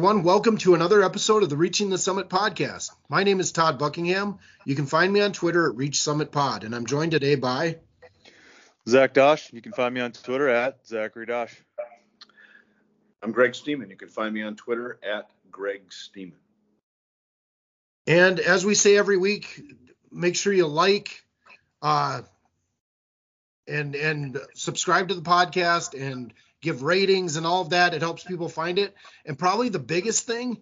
everyone. Welcome to another episode of the Reaching the Summit podcast. My name is Todd Buckingham. You can find me on Twitter at Reach Summit Pod, and I'm joined today by Zach Dosh. You can find me on Twitter at Zachary Dosh. I'm Greg Steeman. You can find me on Twitter at Greg Steeman. And as we say every week, make sure you like uh, and and subscribe to the podcast and give ratings and all of that. It helps people find it. And probably the biggest thing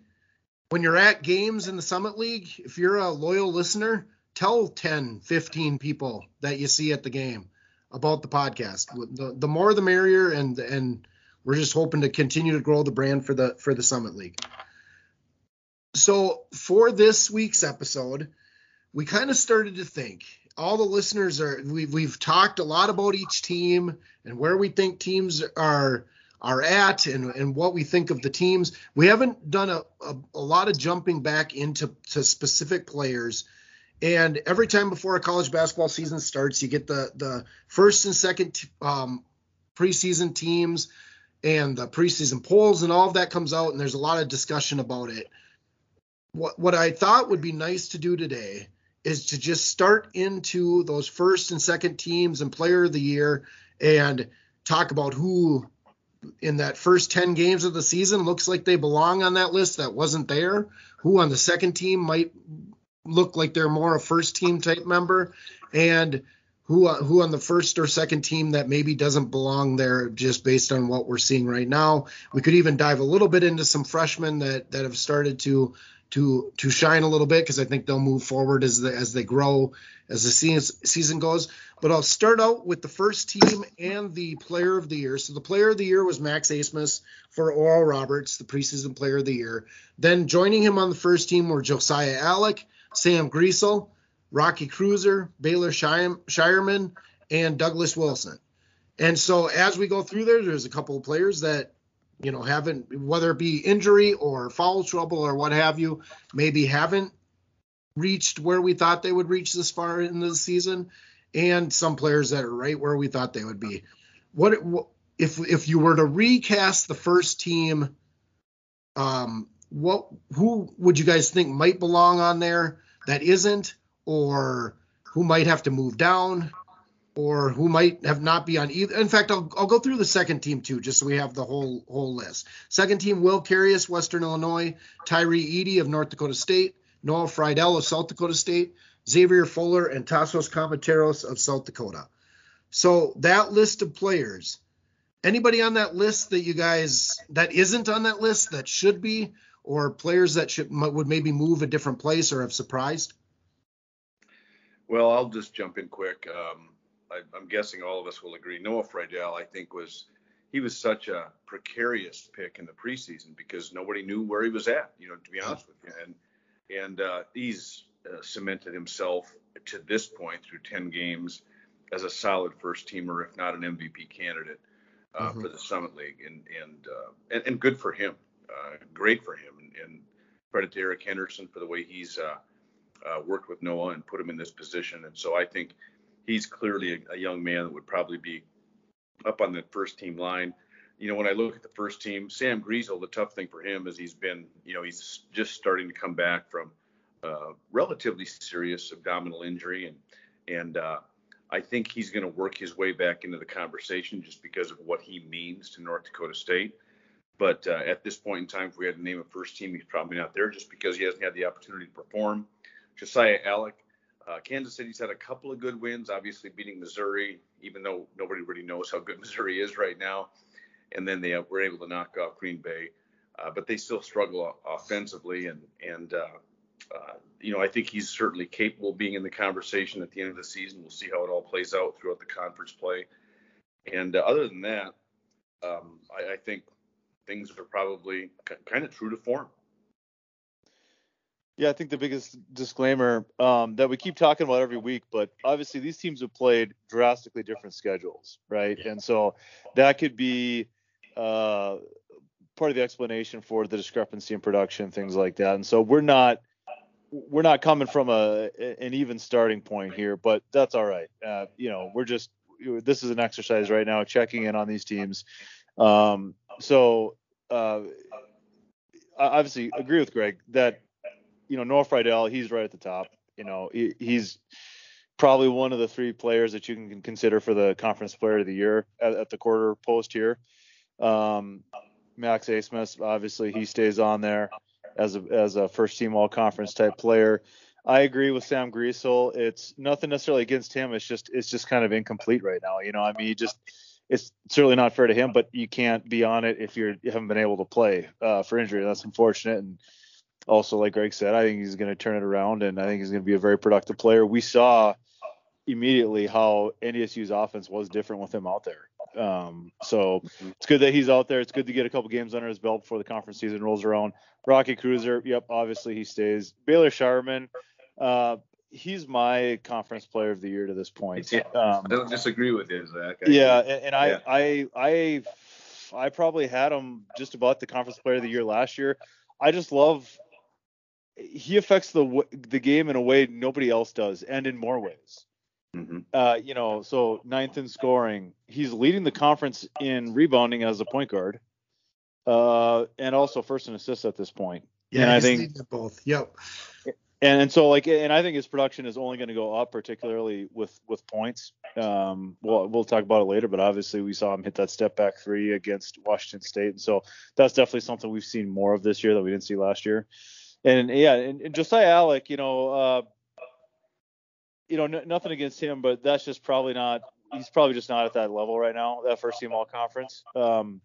when you're at games in the Summit League, if you're a loyal listener, tell 10, 15 people that you see at the game about the podcast. The, the more the merrier and and we're just hoping to continue to grow the brand for the for the Summit League. So for this week's episode, we kind of started to think all the listeners are we've we've talked a lot about each team and where we think teams are are at and, and what we think of the teams. We haven't done a, a, a lot of jumping back into to specific players. And every time before a college basketball season starts, you get the the first and second um, preseason teams and the preseason polls and all of that comes out, and there's a lot of discussion about it. What what I thought would be nice to do today is to just start into those first and second teams and player of the year and talk about who in that first 10 games of the season looks like they belong on that list that wasn't there who on the second team might look like they're more a first team type member and who who on the first or second team that maybe doesn't belong there just based on what we're seeing right now. We could even dive a little bit into some freshmen that that have started to to to shine a little bit because I think they'll move forward as the, as they grow as the season season goes. But I'll start out with the first team and the player of the year. So the player of the year was Max Abmas for Oral Roberts, the preseason player of the year. Then joining him on the first team were Josiah Allick, Sam Griesel, Rocky Kreuser, Baylor Scheierman, and Douglas Wilson. And so as we go through there, there's a couple of players that you know, haven't whether it be injury or foul trouble or what have you, maybe haven't reached where we thought they would reach this far in the season, and some players that are right where we thought they would be. What, if if you were to recast the first team? Um, what who would you guys think might belong on there that isn't, or who might have to move down? or who might have not be on either. In fact, I'll, I'll go through the second team too, just so we have the whole whole list. Second team: Will Carius, Western Illinois; Tyree Eady of North Dakota State; Noah Freidel of South Dakota State; Xavier Fuller and Tasos Kamateros of South Dakota. So that list of players, anybody on that list that you guys that isn't on that list that should be, or players that should would maybe move a different place or have surprised? Well, I'll just jump in quick. Um, I, am guessing all of us will agree. Noah Freidel, I think, was he was such a precarious pick in the preseason because nobody knew where he was at. You know, to be honest with you, and and uh, he's uh, cemented himself to this point through 10 games as a solid first teamer, if not an MVP candidate uh, mm-hmm. for the Summit League, and and, uh, and and, good for him, uh, great for him, and, and, credit to Eric Henderson for the way he's uh, worked with Noah and put him in this position. And so I think he's clearly a, a, young man that would probably be up on the first team line. You know, when I look at the first team, Sam Griesel, the tough thing for him is he's been, you know, he's just starting to come back from uh, relatively serious abdominal injury, and and uh, I think he's going to work his way back into the conversation just because of what he means to North Dakota State. But uh, at this point in time, if we had to name a first team, he's probably not there just because he hasn't had the opportunity to perform. Josiah Allick. uh, Kansas City's had a couple of good wins, obviously beating Missouri, even though nobody really knows how good Missouri is right now. And then they were able to knock off Green Bay, uh, but they still struggle offensively. And and uh, uh, you know I think he's certainly capable of being in the conversation at the end of the season. We'll see how it all plays out throughout the conference play. And uh, other than that, um, I, I think things are probably kind of true to form. Yeah, I think the biggest disclaimer um, that we keep talking about every week, but obviously these teams have played drastically different schedules, right? And so that could be uh, part of the explanation for the discrepancy in production, things like that. And so we're not we're not coming from a an even starting point here, but that's all right. Uh, you know, we're just this is an exercise right now, checking in on these teams. Um, so uh, obviously agree with Greg that you know Noah Freidel, he's right at the top. You know, he, he's probably one of the three players that you can consider for the conference player of the year at, at the quarter post here. Um, Max Abmas, obviously, he stays on there as a as a first team all conference type player. I agree with Sam Griesel. It's nothing necessarily against him. It's just it's just kind of incomplete right now. You know, I mean, just it's certainly not fair to him, but you can't be on it if you're you haven't been able to play uh, for injury. That's unfortunate. And also, like Greg said, I think he's going to turn it around, and I think he's going to be a very productive player. We saw immediately how NDSU's offense was different with him out there. Um, so mm-hmm. it's good that he's out there. It's good to get a couple games under his belt before the conference season rolls around. Rocky Kreuser, yep, obviously he stays. Baylor Scheierman, uh, he's my conference player of the year to this point. Yeah, um, I don't disagree with you, Zach. I yeah, and, and I, yeah. I, I, I probably had him just about the conference player of the year last year. I just love he affects the the game in a way nobody else does, and in more ways. Mm-hmm. Uh, you know, so ninth in scoring. He's leading the conference in rebounding as a point guard, uh, and also first in assists at this point. Yeah, and I think both. Yep. And, and so like, and I think his production is only going to go up, particularly with with points. Um, we'll we'll talk about it later, but obviously we saw him hit that step back three against Washington State, and so that's definitely something we've seen more of this year that we didn't see last year. And yeah, and, and Josiah Allick, you know, uh, you know, n- nothing against him, but that's just probably not. He's probably just not at that level right now. That first team all conference. Um,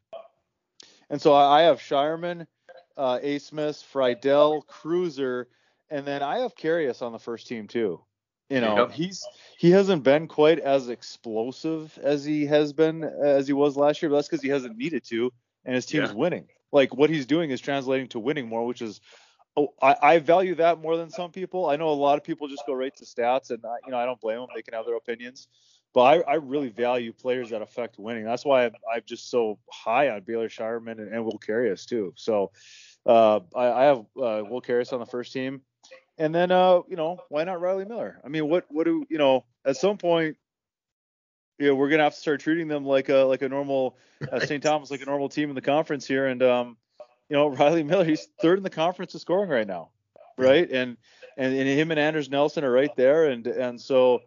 and so I, I have Scheierman, uh, Abmas, Freidel, Kreuser, and then I have Carius on the first team too. You know, yep. he's he hasn't been quite as explosive as he has been as he was last year, but that's because he hasn't needed to, and his team's yeah. winning. Like what he's doing is translating to winning more, which is oh, I, I, value that more than some people. I know a lot of people just go right to stats, and I, you know I don't blame them. They can have their opinions, but I, I really value players that affect winning. That's why I'm, I'm just so high on Baylor Scheierman and, and Will Carius too. So uh, I, I, have uh, Will Carius on the first team, and then uh, you know why not Riley Miller? I mean, what what do you know? At some point, you know, we're gonna have to start treating them like a like a normal uh, St. Thomas like a normal team in the conference here, and um, you know, Riley Miller, he's third in the conference in scoring right now, right? And and, and him and Anders Nelson are right there, and and so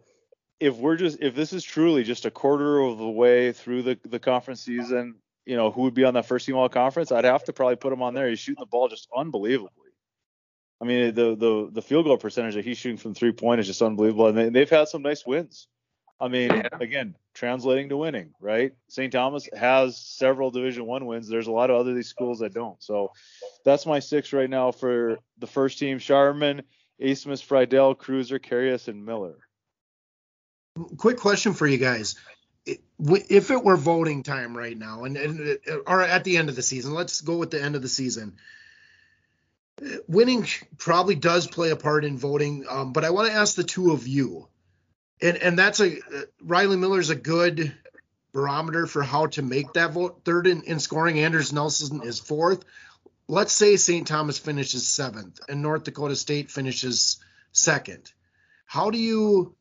if we're just if this is truly just a quarter of the way through the the conference season, you know, who would be on that first team all conference? I'd have to probably put him on there. He's shooting the ball just unbelievably. I mean, the the the field goal percentage that he's shooting from three point is just unbelievable, and they, they've had some nice wins. I mean, yeah. again, translating to winning, right? St. Thomas has several Division One wins. There's a lot of other these schools that don't. So that's my six right now for the first team: Scheierman, Abmas, Freidel, Kreuser, Carius, and Miller. Quick question for you guys: If it were voting time right now, and, and or at the end of the season, let's go with the end of the season. Winning probably does play a part in voting, um, but I want to ask the two of you and and that's a uh, Riley Miller's a good barometer for how to make that vote. Third in, in scoring, Anders Nelson is fourth. Let's say St. Thomas finishes seventh and North Dakota State finishes second. How do you?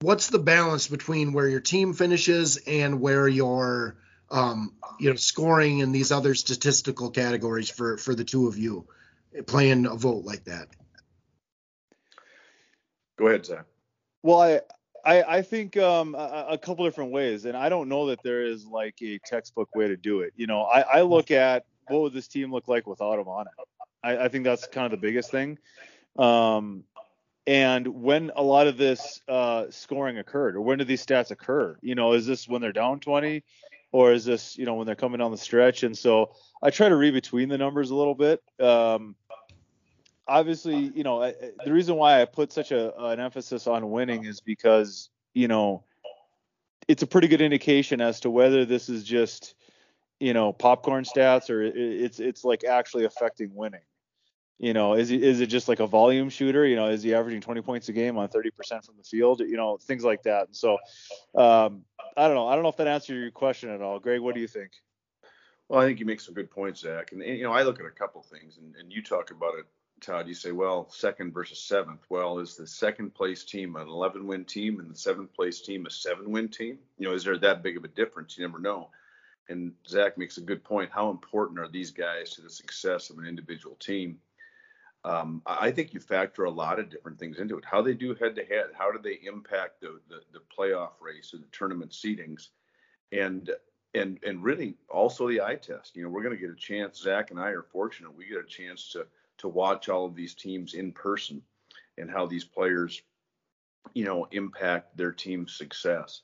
What's the balance between where your team finishes and where your um, you know scoring in these other statistical categories for for the two of you playing a vote like that? Go ahead, Zach. Well, I I, I think um, a, a, couple different ways, and I don't know that there is like a textbook way to do it. You know, I, I look at what would this team look like without him on it. I, I think that's kind of the biggest thing. Um, and when a lot of this uh, scoring occurred, or when did these stats occur? You know, is this when they're down 20, or is this you know when they're coming down the stretch? And so I try to read between the numbers a little bit. Um, obviously, you know, the reason why I put such a an emphasis on winning is because you know it's a pretty good indication as to whether this is just you know popcorn stats or it's it's like actually affecting winning. You know, is is it just like a volume shooter? You know, is he averaging 20 points a game on 30% from the field? You know, things like that. And so, um, I don't know. I don't know if that answers your question at all, Greg. What do you think? Well, I think you make some good points, Zach. And, and you know, I look at a couple things, and, and you talk about it Todd, you say, well, second versus seventh. Well, is the second place team an 11 win team and the seventh place team a seven win team? You know, is there that big of a difference? You never know. and Zach makes a good point. How important are these guys to the success of an individual team? Um, I think you factor a lot of different things into it. How they do head to head, how do they impact the, the, the playoff race or the tournament seedings, and and and really also the eye test. You know, we're going to get a chance. Zach and I are fortunate; we get a chance to to watch all of these teams in person and how these players, you know, impact their team's success.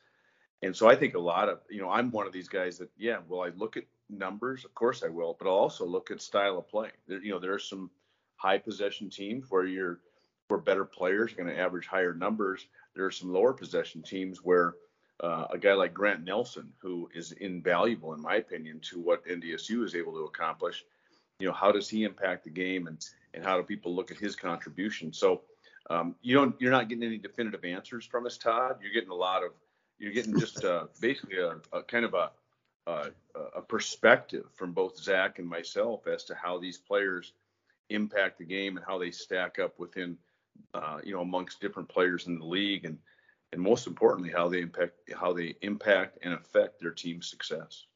And so I think a lot of, you know, I'm one of these guys that, yeah, well, I look at numbers, of course I will, but I'll also look at style of play. There, you know, there are some high possession teams where you're where better players are going to average higher numbers. There are some lower possession teams where uh, a guy like Grant Nelson, who is invaluable in my opinion to what NDSU is able to accomplish, you know, how does he impact the game and and how do people look at his contribution? So um, you don't you're not getting any definitive answers from us, Todd. You're getting a lot of you're getting just uh, basically a, a, kind of a, a, a perspective from both Zach and myself as to how these players impact the game and how they stack up within uh, you know amongst different players in the league and and most importantly how they impact how they impact and affect their team's success.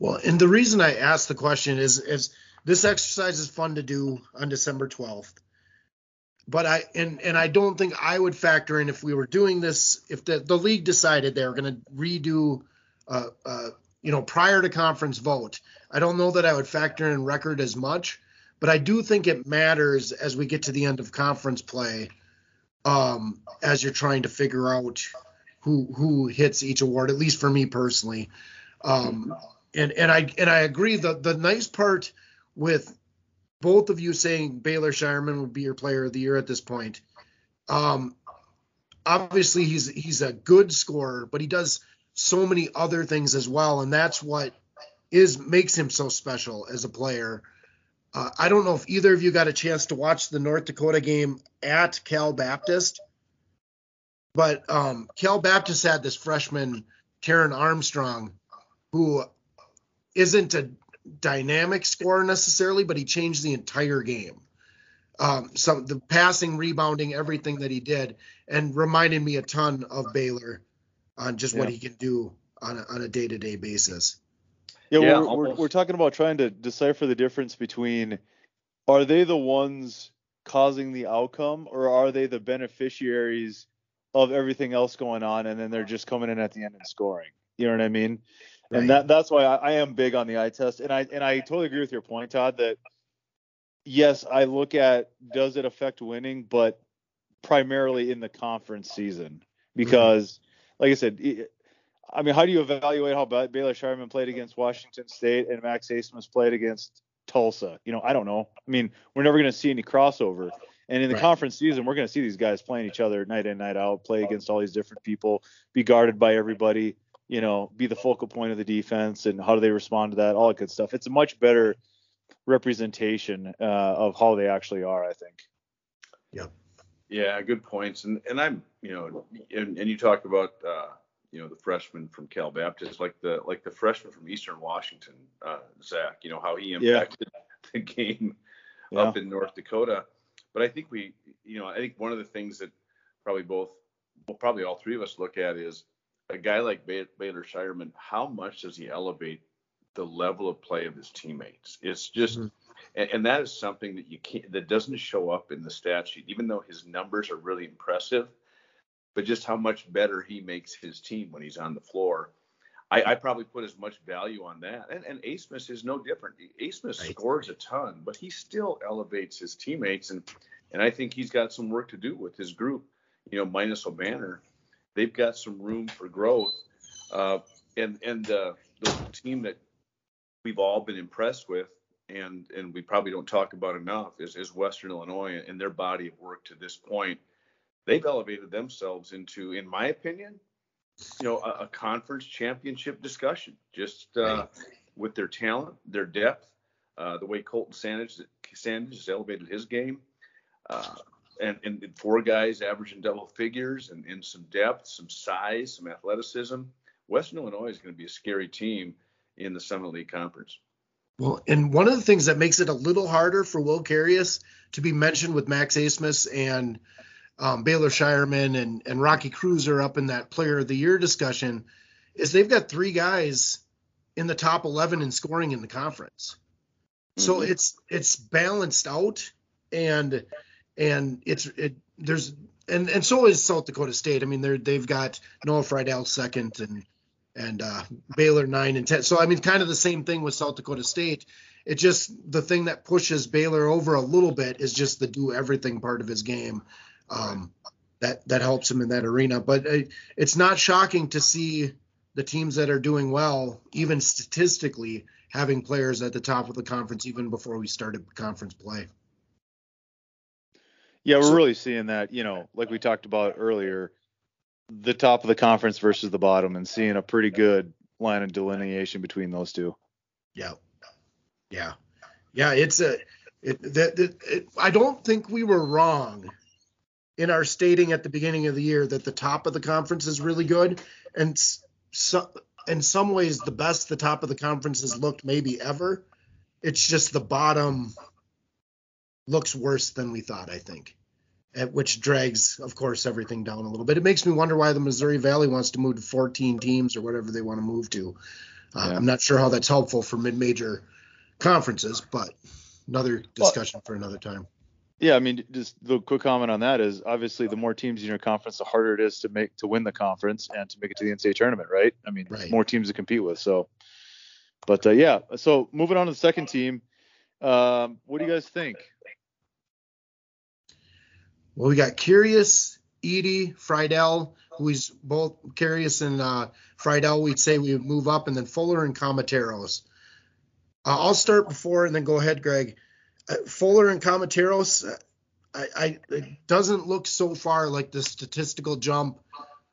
Well, and the reason I asked the question is is this exercise is fun to do on December 12th but I and and I don't think I would factor in if we were doing this if the the league decided they were going to redo uh, uh, you know prior to conference vote. I don't know that I would factor in record as much, but I do think it matters as we get to the end of conference play um, as you're trying to figure out who who hits each award at least for me personally. Um, and and I and I agree the the nice part with both of you saying Baylor Scheierman would be your player of the year at this point. Um, obviously he's he's a good scorer, but he does so many other things as well, and that's what is makes him so special as a player. Uh, I don't know if either of you got a chance to watch the North Dakota game at Cal Baptist, but um, Cal Baptist had this freshman Taran Armstrong, who isn't a dynamic scorer necessarily, but he changed the entire game. Um, some the passing, rebounding, everything that he did, and reminded me a ton of Baylor on just yeah. what he can do on a, on a day-to-day basis. Yeah, yeah we're, we're, we're talking about trying to decipher the difference between are they the ones causing the outcome or are they the beneficiaries of everything else going on and then they're just coming in at the end and scoring. You know what I mean? Right. And that that's why I, I, am big on the eye test. And I and I totally agree with your point, Todd, that yes, I look at does it affect winning, but primarily in the conference season. Because mm-hmm. like I said, I mean, how do you evaluate how Baylor Scheierman played against Washington State and Max Abmas played against Tulsa? You know, I don't know. I mean, we're never going to see any crossover. And in the right. conference season, we're going to see these guys playing each other night in, night out, play against all these different people, be guarded by everybody you know, be the focal point of the defense and how do they respond to that, all that good stuff. It's a much better representation uh, of how they actually are, I think. Yeah. Yeah, good points. And and I'm, you know, and, and you talked about uh, you know, the freshman from Cal Baptist, like the like the freshman from Eastern Washington, uh, Zach, you know, how he impacted yeah. the game yeah. up in North Dakota. But I think we, you know, I think one of the things that probably both, well, probably all three of us look at is a guy like Baylor Scheierman, how much does he elevate the level of play of his teammates? It's just, mm-hmm. and, and, that is something that you can't, that doesn't show up in the stat sheet, even though his numbers are really impressive, but just how much better he makes his team when he's on the floor. I, I probably put as much value on that. And, and Abmas is no different. Abmas right. scores a ton, but he still elevates his teammates. And, and I think he's got some work to do with his group, you know, minus Obanor they've got some room for growth. Uh, and and uh, the team that we've all been impressed with, and and we probably don't talk about enough, is, is Western Illinois and their body of work to this point. They've elevated themselves into, in my opinion, you know, a, a conference championship discussion. Just uh, with their talent, their depth, uh, the way Colton Sandage, Sandage has elevated his game. And, and four guys averaging double figures and, and some depth, some size, some athleticism. Western Illinois is going to be a scary team in the Summit League Conference. Well, and one of the things that makes it a little harder for Will Carius to be mentioned with Max Abmas and um, Baylor Scheierman and, and Rocky Kreuser up in that Player of the Year discussion is they've got three guys in the top 11 in scoring in the conference. So Mm-hmm. it's it's balanced out and and it's it there's and and so is South Dakota State. I mean they're they've got Noah Freidel second and and uh, Baylor nine and ten. So I mean kind of the same thing with South Dakota State. It just the thing that pushes Baylor over a little bit is just the do everything part of his game. Um, that that helps him in that arena. But uh, it's not shocking to see the teams that are doing well, even statistically, having players at the top of the conference even before we started conference play. Yeah, we're So- really seeing that, you know, like we talked about earlier, the top of the conference versus the bottom and seeing a pretty good line of delineation between those two. Yeah, yeah, yeah. It's a it, that that it, I don't think we were wrong in our stating at the beginning of the year that the top of the conference is really good, and so in some ways the best the top of the conference has looked maybe ever. It's just the bottom looks worse than we thought. I think. At which drags, of course, everything down a little bit. It makes me wonder why the Missouri Valley wants to move to 14 teams or whatever they want to move to. Uh, Yeah. I'm not sure how that's helpful for mid-major conferences, but another discussion for another time. Yeah, I mean, just the quick comment on that is obviously the more teams in your conference, the harder it is to make to win the conference and to make it to the NCAA tournament, right? I mean, Right. more teams to compete with. So, but uh, yeah, so moving on to the second team, um, what do you guys think? Well, we got Carius, Eady, Freidel, who's both Carius and uh, Freidel. We'd say we move up, and then Fuller and Kamateros. Uh, I'll start before and then go ahead, Greg. Uh, Fuller and Kamateros, uh, I, I it doesn't look so far like the statistical jump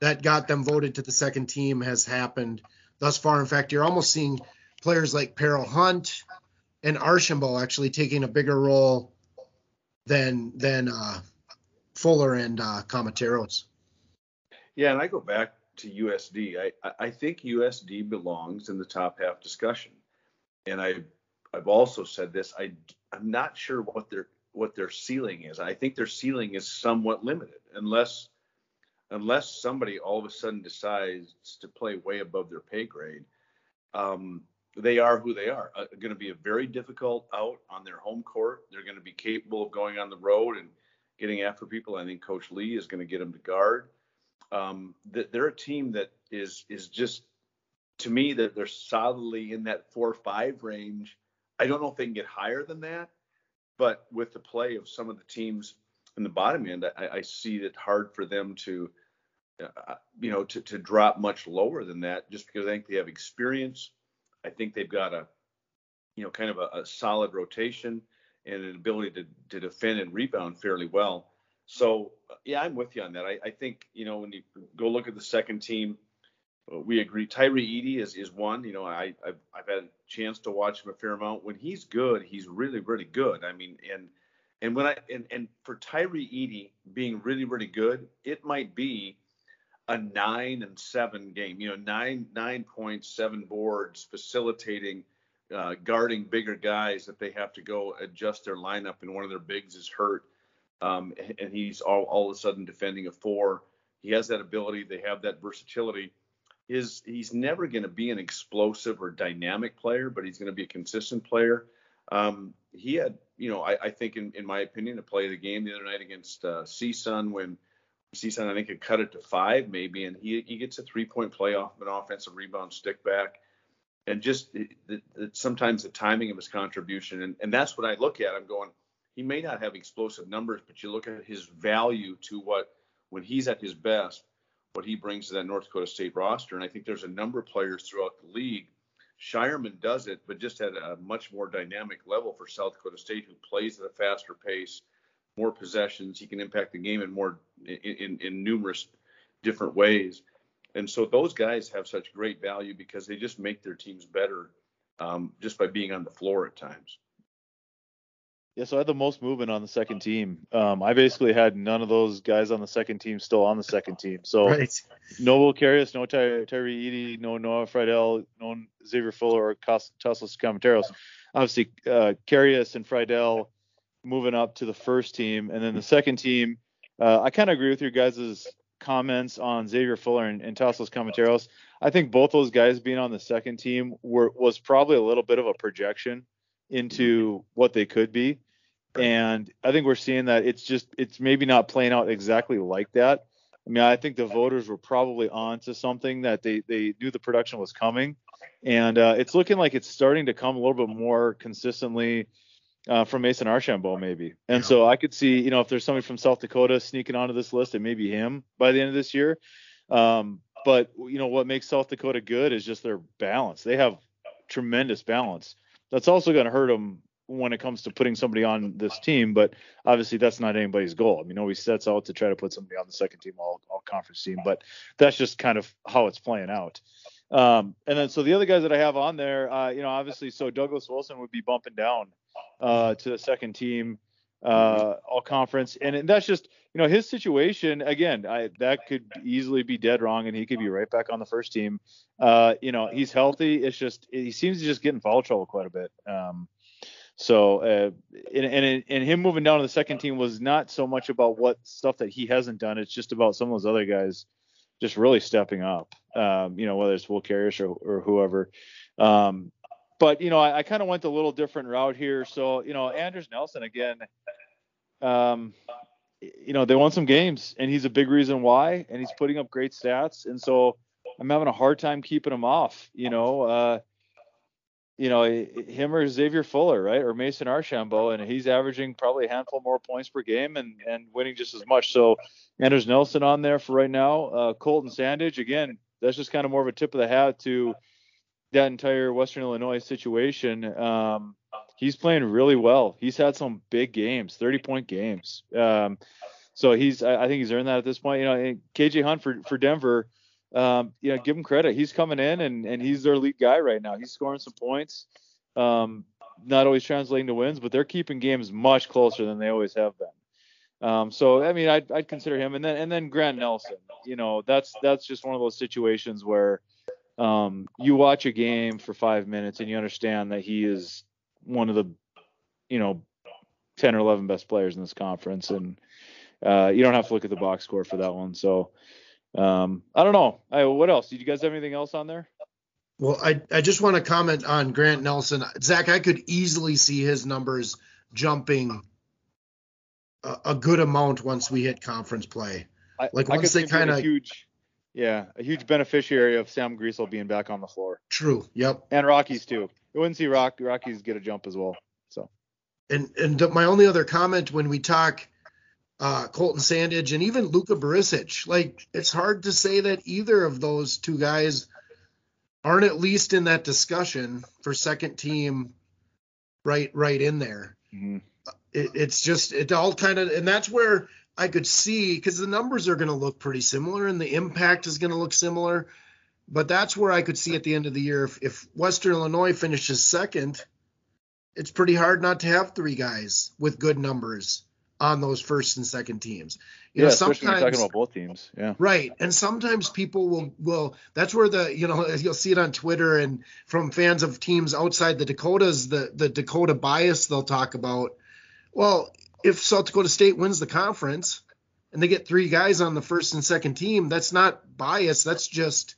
that got them voted to the second team has happened thus far. In fact, you're almost seeing players like Perrott-Hunt and Archambault actually taking a bigger role than than uh, Fuller and uh, Kamateros. Yeah, and I go back to USD. I, I- think USD belongs in the top half discussion. And I I've also said this. I I'm not sure what their what their ceiling is. I think their ceiling is somewhat limited unless unless somebody all of a sudden decides to play way above their pay grade. Um, they are who they are. Uh, going to be a very difficult out on their home court. They're going to be capable of going on the road and getting after people. I think Coach Lee is going to get them to guard. Um, they're a team that is is just to me that they're solidly in that four or five range. I don't know if they can get higher than that, but with the play of some of the teams in the bottom end, I, I see it hard for them to, uh, you know, to, to drop much lower than that, just because I think they have experience. I think they've got a, you know, kind of a, a solid rotation and an ability to, to defend and rebound fairly well. So yeah, I'm with you on that. I, I think you know when you go look at the second team, uh, we agree. Tyree Eady is is one. You know, I I've, I've had a chance to watch him a fair amount. When he's good, he's really really good. I mean, and and when I and and for Tyree Eady being really really good, it might be a nine and seven game. You know, nine nine points, seven boards, facilitating, uh, guarding bigger guys that they have to go adjust their lineup and one of their bigs is hurt, um, and he's all all of a sudden defending a four. He has that ability. They have that versatility. His he's never going to be an explosive or dynamic player, but he's going to be a consistent player. Um, he had, you know, I, I think in, in my opinion, to play the game the other night against uh, CSUN when CSUN I think had cut it to five maybe, and he he gets a three point play off of an offensive rebound stick back, and just it, it, it- sometimes the timing of his contribution, and, and that's what I look at. I'm going, he may not have explosive numbers, but you look at his value to what when he's at his best, what he brings to that North Dakota State roster, and I think there's a number of players throughout the league. Scheierman does it, but just at a much more dynamic level for South Dakota State, who plays at a faster pace, more possessions. He can impact the game in more in, in, in numerous different ways. And so those guys have such great value because they just make their teams better um, just by being on the floor at times. Yeah, so I had the most movement on the second team. Um, I basically had none of those guys on the second team still on the second team. So Right. no Will Carius, no Ty- Tyree Eady, no Noah Freidel, no Xavier Fuller or Cos- Tasos Kamateros. Obviously, uh, Carius and Freidel moving up to the first team, and then the second team. Uh, I kind of agree with your guys' comments on Xavier Fuller and, and Tasos Kamateros. I think both those guys being on the second team were was probably a little bit of a projection into what they could be. And I think we're seeing that it's just it's maybe not playing out exactly like that. I mean, I think the voters were probably on to something that they they knew the production was coming, and uh, it's looking like it's starting to come a little bit more consistently uh, from Mason Archambault maybe. And yeah. so I could see, you know, if there's somebody from South Dakota sneaking onto this list, it may be him by the end of this year. Um, but you know what makes South Dakota good is just their balance. They have tremendous balance. That's also going to hurt them when it comes to putting somebody on this team, but obviously that's not anybody's goal. I mean, always sets out to try to put somebody on the second team all, all conference team, but that's just kind of how it's playing out. Um, and then so the other guys that I have on there, uh, you know, obviously so Douglas Wilson would be bumping down uh, to the second team uh, all conference, and, and that's just you know his situation again. I, that could easily be dead wrong, and he could be right back on the first team. Uh, you know, he's healthy. It's just he seems to just get in foul trouble quite a bit. Um, so, uh, and, and, and him moving down to the second team was not so much about what stuff that he hasn't done. It's just about some of those other guys just really stepping up. Um, you know, whether it's Will Carius or, or whoever. Um, but you know, I, I kind of went a little different route here. So you know, Anders Nelson again. Um, you know, they won some games, and he's a big reason why, and he's putting up great stats, and so I'm having a hard time keeping him off. You know, uh, you know, him or Xavier Fuller, right, or Mason Archambault, and he's averaging probably a handful more points per game and and winning just as much. So Anders Nelson on there for right now. Uh, Colton Sandage again. That's just kind of more of a tip of the hat to that entire Western Illinois situation. Um, he's playing really well. He's had some big games, 30 point games. Um, so he's, I, I think he's earned that at this point. You know, KJ Hunt for for Denver um, you know, give him credit. He's coming in and, and he's their lead guy right now. He's scoring some points. Um, not always translating to wins, but they're keeping games much closer than they always have been. Um, so I mean, I'd, I'd consider him, and then and then Grant Nelson. You know, that's that's just one of those situations where um, you watch a game for five minutes and you understand that he is one of the, you know, ten or eleven best players in this conference, and uh, you don't have to look at the box score for that one. So um, I don't know. I, what else? Did you guys have anything else on there? Well, I, I just want to comment on Grant Nelson. Zach, I could easily see his numbers jumping a, a good amount once we hit conference play. Like once they kind of huge, yeah, a huge beneficiary of Sam Griesel being back on the floor. True. Yep. And Rockies too. You wouldn't see Rock Rockies get a jump as well. So. And and my only other comment when we talk uh, Colton Sandage, and even Luka Barisic. Like it's hard to say that either of those two guys aren't at least in that discussion for second team, right, right in there. Mm-hmm. It, it's just it all kind of, and that's where I could see because the numbers are going to look pretty similar and the impact is going to look similar. But that's where I could see at the end of the year if, if Western Illinois finishes second, it's pretty hard not to have three guys with good numbers on those first and second teams. You yeah, know, sometimes, especially talking about both teams. Yeah. Right. And sometimes people will will that's where the you know you'll see it on Twitter and from fans of teams outside the Dakotas, the the Dakota bias they'll talk about. Well, if South Dakota State wins the conference and they get three guys on the first and second team, that's not bias. That's just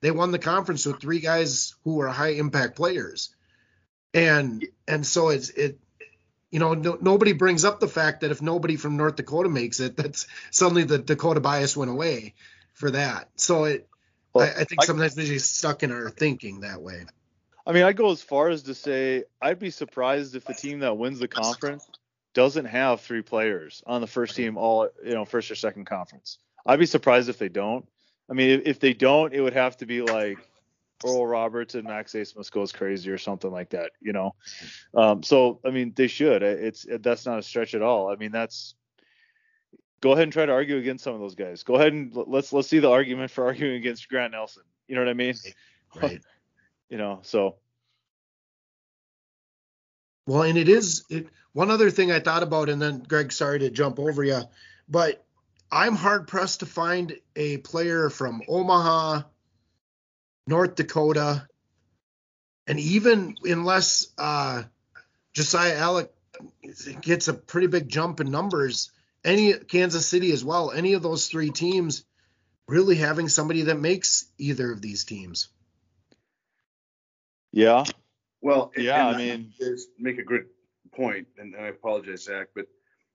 they won the conference with three guys who are high impact players. And and so it's it you know, no, nobody brings up the fact that if nobody from North Dakota makes it, that's suddenly the Dakota bias went away for that. So it, well, I, I, think sometimes we're just stuck in our thinking that way. I mean, I'd go as far as to say I'd be surprised if the team that wins the conference doesn't have three players on the first team, all you know, first or second conference. I'd be surprised if they don't. I mean, if, if they don't, it would have to be like Oral Roberts and Max Abmas goes crazy or something like that, you know. Um, so I mean, they should. It's that's not a stretch at all. I mean, that's go ahead and try to argue against some of those guys. Go ahead and let's let's see the argument for arguing against Grant Nelson. You know what I mean? Right. you know, so. Well, and it is it, one other thing I thought about, and then Greg, sorry to jump over you, but I'm hard pressed to find a player from Omaha North Dakota, and even unless uh, Josiah Allick gets a pretty big jump in numbers, any Kansas City as well, any of those three teams really having somebody that makes either of these teams. Yeah. Well, yeah, I mean, make a good point, and I apologize, Zach, but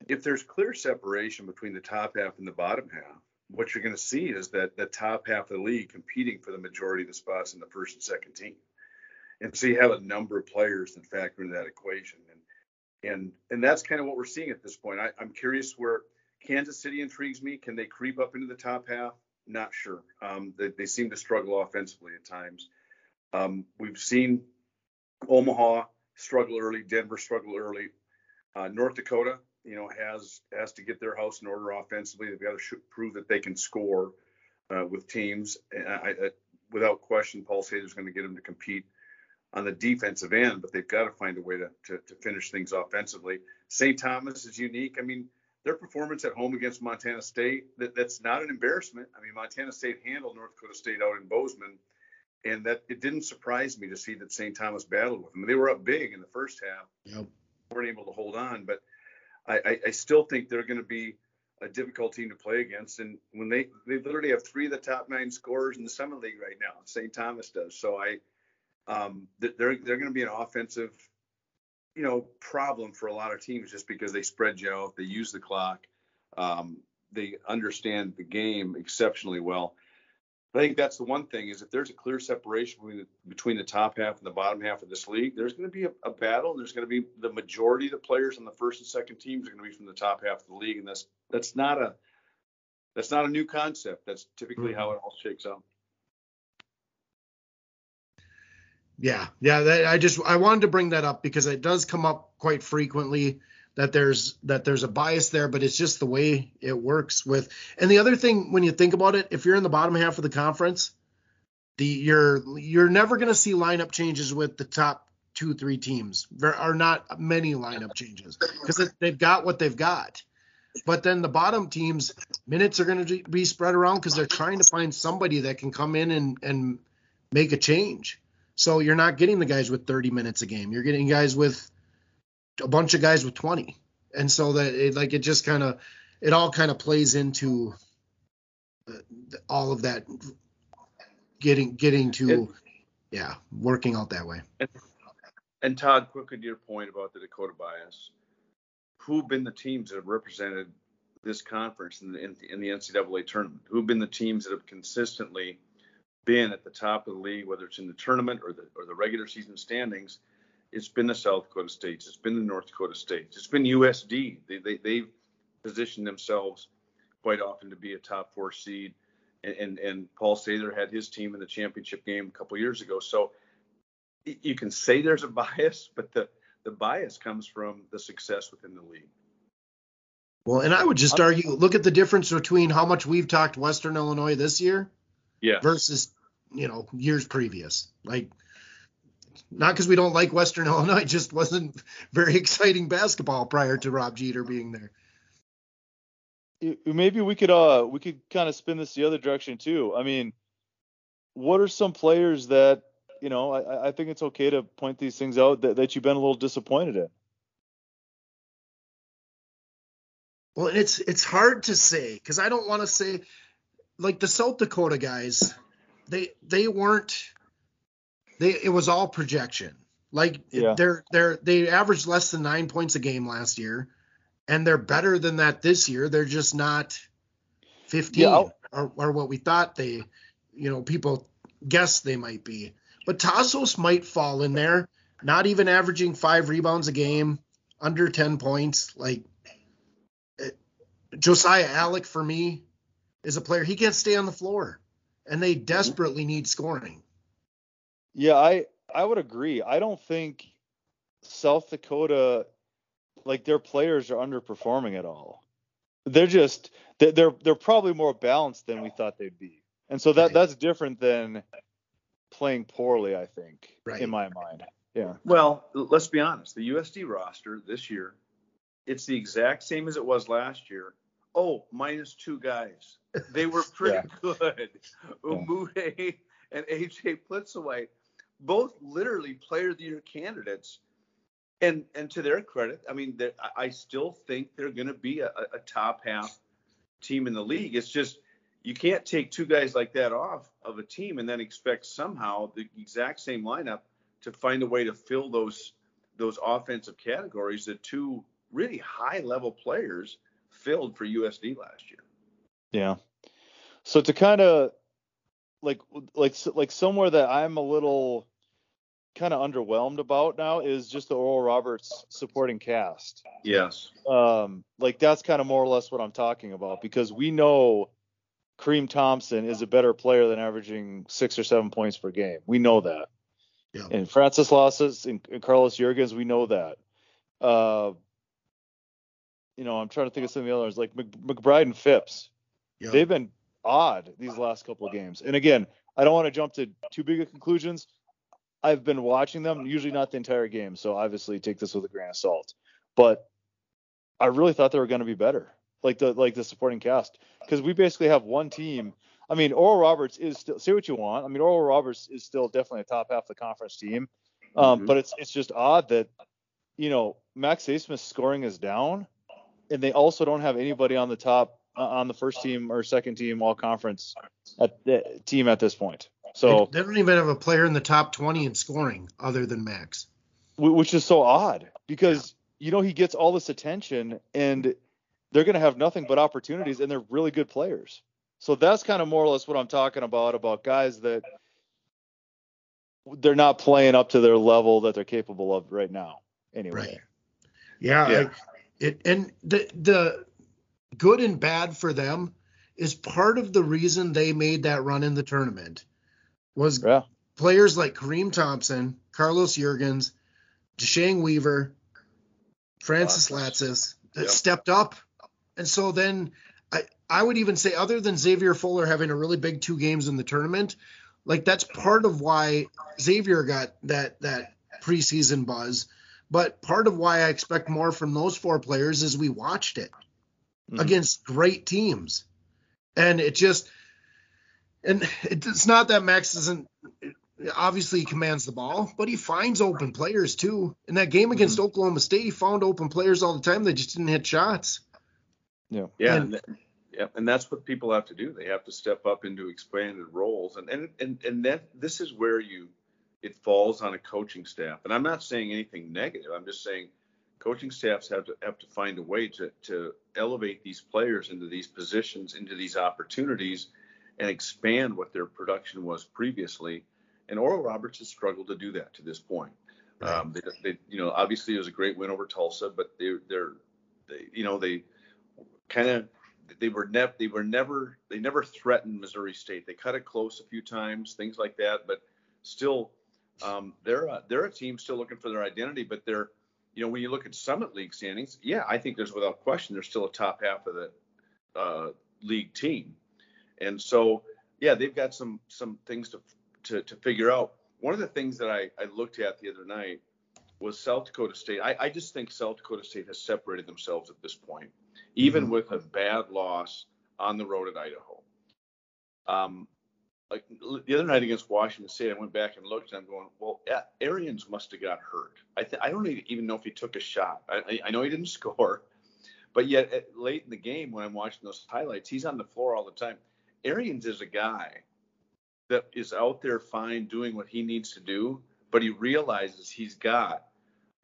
if there's clear separation between the top half and the bottom half, what you're going to see is that the top half of the league competing for the majority of the spots in the first and second team. And so you have a number of players that factor into that equation. And and and that's kind of what we're seeing at this point. I, I'm curious where Kansas City intrigues me. Can they creep up into the top half? Not sure. Um, they, they, seem to struggle offensively at times. Um, we've seen Omaha struggle early, Denver struggle early. Uh, North Dakota, you know, has has to get their house in order offensively. They've got to sh- prove that they can score uh, with teams. And I, I, without question, Paul Sather's going to get them to compete on the defensive end, but they've got to find a way to, to, to finish things offensively. St. Thomas is unique. I mean, their performance at home against Montana State, that, that's not an embarrassment. I mean, Montana State handled North Dakota State out in Bozeman, and that it didn't surprise me to see that St. Thomas battled with them. They were up big in the first half, yep. weren't able to hold on, but I, I, I still think they're going to be a difficult team to play against. And when they they literally have three of the top nine scorers in the Summit League right now, St. Thomas does. So I um, they're they're going to be an offensive, you know, problem for a lot of teams just because they spread you out, they use the clock, um, they understand the game exceptionally well. I think that's the one thing is if there's a clear separation between the, between the top half and the bottom half of this league, there's going to be a, a battle. And there's going to be the majority of the players on the first and second teams are going to be from the top half of the league, and that's that's not a that's not a new concept. That's typically mm-hmm. how it all shakes out. Yeah, yeah. That, I just I wanted to bring that up because it does come up quite frequently that there's that there's a bias there, but it's just the way it works with. And the other thing, when you think about it, if you're in the bottom half of the conference, the you're you're never going to see lineup changes with the top two three teams. There are not many lineup changes because they've got what they've got. But then the bottom teams minutes are going to be spread around because they're trying to find somebody that can come in and and make a change. So you're not getting the guys with 30 minutes a game. You're getting guys with a bunch of guys with 20. And so that it like it just kind of it all kind of plays into all of that getting getting to and, yeah, working out that way. And, and Todd, quickly to your point about the Dakota bias, who've been the teams that have represented this conference in the, in, in the NCAA tournament? Who've been the teams that have consistently been at the top of the league, whether it's in the tournament or the or the regular season standings, it's been the South Dakota States, it's been the North Dakota States, it's been USD. They they they've positioned themselves quite often to be a top four seed. And, and, and Paul Sather had his team in the championship game a couple years ago. So you can say there's a bias, but the the bias comes from the success within the league. Well, and I would just argue, look at the difference between how much we've talked Western Illinois this year, yeah, versus you know years previous. Like not because we don't like Western Illinois, just wasn't very exciting basketball prior to Rob Jeter being there. Maybe we could uh we could kind of spin this the other direction too. I mean, what are some players that you know I, I think it's okay to point these things out that, that you've been a little disappointed in. Well, it's it's hard to say because I don't want to say like the South Dakota guys they they weren't they it was all projection. Like yeah. they're they're they averaged less than nine points a game last year, and they're better than that this year. They're just not 15 yeah, or, or what we thought they, you know, people guess they might be. But Tasos might fall in there, not even averaging five rebounds a game, under 10 points. Like it, Josiah Allick for me is a player he can't stay on the floor and they mm-hmm. desperately need scoring. Yeah, I I would agree. I don't think South Dakota like their players are underperforming at all. They're just they're they're probably more balanced than we thought they'd be. And so that right. that's different than playing poorly, I think, right. in my mind. Yeah. Well, let's be honest. The USD roster this year, it's the exact same as it was last year. Oh, minus two guys. They were pretty yeah. good. Umude and AJ Plitzuweit, both literally player of the year candidates. And and to their credit, I mean, I still think they're going to be a, a top half team in the league. It's just you can't take two guys like that off of a team and then expect somehow the exact same lineup to find a way to fill those those offensive categories that two really high level players filled for USD last year. Yeah. So to kind of like like like somewhere that I'm a little kind of underwhelmed about now is just the Oral Roberts supporting cast. Yes. Um, like that's kind of more or less what I'm talking about because we know Kareem Thompson is a better player than averaging six or seven points per game. We know that. Yeah. And Francis Lacis and, and Carlos Jurgens, we know that. Uh, you know, I'm trying to think of some of the others like McBride and Phipps. Yeah. They've been odd these last couple of games. And again, I don't want to jump to too big of conclusions. I've been watching them, usually not the entire game, so obviously take this with a grain of salt. But I really thought they were going to be better, like the like the supporting cast, because we basically have one team. I mean, Oral Roberts is still say what you want. I mean, Oral Roberts is still definitely a top half of the conference team, um, mm-hmm. but it's it's just odd that you know Max Abmas scoring is down, and they also don't have anybody on the top Uh, on the first team or second team all conference at the team at this point. So they, they, don't even have a player in the top 20 in scoring other than Max, which is so odd because yeah. you know he gets all this attention and they're going to have nothing but opportunities and they're really good players. So that's kind of more or less what I'm talking about about guys that they're not playing up to their level that they're capable of right now. Anyway. Right. Yeah. yeah. I, it and the the good and bad for them is part of the reason they made that run in the tournament was yeah. players like Kareem Thompson, Carlos Jurgens, Deshang Weaver, Francis Lacis that yep. stepped up. And so then I, I would even say, other than Xavier Fuller having a really big two games in the tournament, like that's part of why Xavier got that that preseason buzz. But part of why I expect more from those four players is we watched it mm-hmm. against great teams. And it just and it's not that Max doesn't obviously he commands the ball, but he finds open players too. In that game against mm-hmm. Oklahoma State, he found open players all the time. They just didn't hit shots. Yeah. Yeah. And, and, yeah, and that's what people have to do. They have to step up into expanded roles, and and and and that this is where you it falls on a coaching staff. And I'm not saying anything negative. I'm just saying coaching staffs have to have to find a way to to elevate these players into these positions, into these opportunities and expand what their production was previously. And Oral Roberts has struggled to do that to this point. Right. Um, they, they, you know, obviously it was a great win over Tulsa, but they, they're, they, you know, they kind of, they were never, they were never, they never threatened Missouri State. They cut it close a few times, things like that, but still, um, they're a, they're a team still looking for their identity, but they're, you know, when you look at Summit League standings, yeah, I think there's without question they're still a top half of the uh, league team. And so, yeah, they've got some some things to to, to figure out. One of the things that I, I looked at the other night was South Dakota State. I, I just think South Dakota State has separated themselves at this point, even mm-hmm. with a bad loss on the road at Idaho. Um, like the other night against Washington State, I went back and looked, and I'm going, well, Arians must have got hurt. I th- I don't even know if he took a shot. I, I know he didn't score, but yet at, late in the game when I'm watching those highlights, he's on the floor all the time. Arians is a guy that is out there fine doing what he needs to do, but he realizes he's got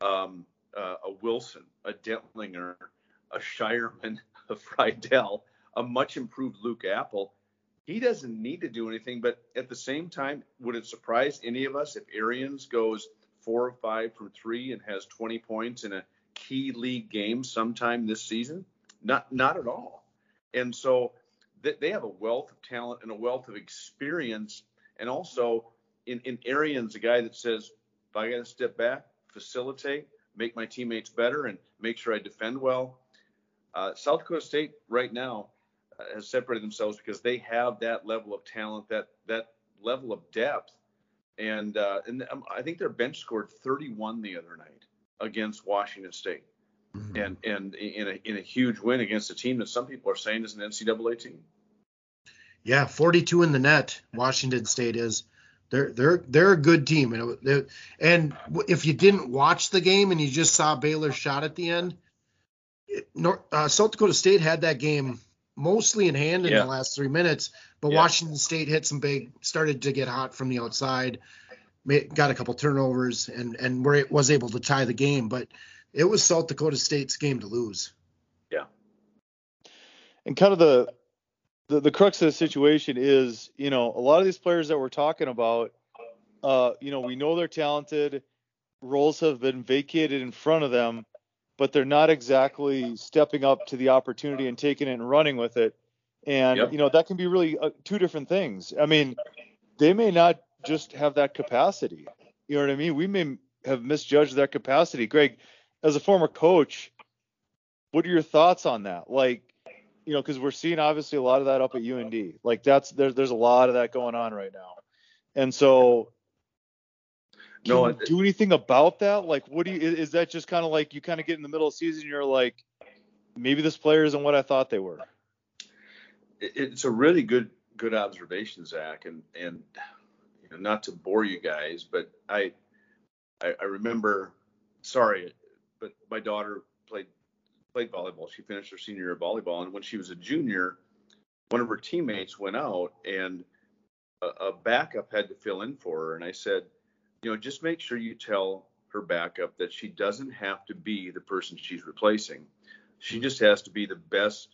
um, uh, a Wilson, a Dentlinger, a Scheierman, a Freidel, a much improved Luke Appel. He doesn't need to do anything, but at the same time, would it surprise any of us if Arians goes four or five from three and has 20 points in a key league game sometime this season? Not, not at all. And so they have a wealth of talent and a wealth of experience, and also in, in Arians, a guy that says, if I got to step back, facilitate, make my teammates better, and make sure I defend well. Uh, South Dakota State right now has separated themselves because they have that level of talent, that that level of depth, and uh, and I think their bench scored 31 the other night against Washington State mm-hmm. and and in a in a huge win against a team that some people are saying is an NCAA team. Yeah, 42 in the net. Washington State is. They're they're they're a good team, and and if you didn't watch the game and you just saw Baylor's shot at the end, North, uh, South Dakota State had that game mostly in hand in Yeah. the last three minutes, but Yeah. Washington State hit some big, started to get hot from the outside, got a couple turnovers, and and were was able to tie the game. But it was South Dakota State's game to lose. Yeah. And kind of the, the the crux of the situation is, you know, a lot of these players that we're talking about, uh, you know, we know they're talented. Roles have been vacated in front of them, but they're not exactly stepping up to the opportunity and taking it and running with it. And Yep. you know, that can be really uh, two different things. I mean, they may not just have that capacity. You know what I mean? We may have misjudged their capacity. Greg, as a former coach, what are your thoughts on that? Like, you know, because we're seeing obviously a lot of that up at UND. Like that's there's there's a lot of that going on right now, and so can No, you do anything about that? Like, what do you? Is that just kind of like you kind of get in the middle of the season, you're like, maybe this player isn't what I thought they were. it's a really good good observation, Zach, and and you know, not to bore you guys, but I, I I remember, sorry, but my daughter played played volleyball. She finished her senior year of volleyball, and when she was a junior, one of her teammates went out and a, a backup had to fill in for her, and I said, you know, just make sure you tell her backup that she doesn't have to be the person she's replacing. She just has to be the best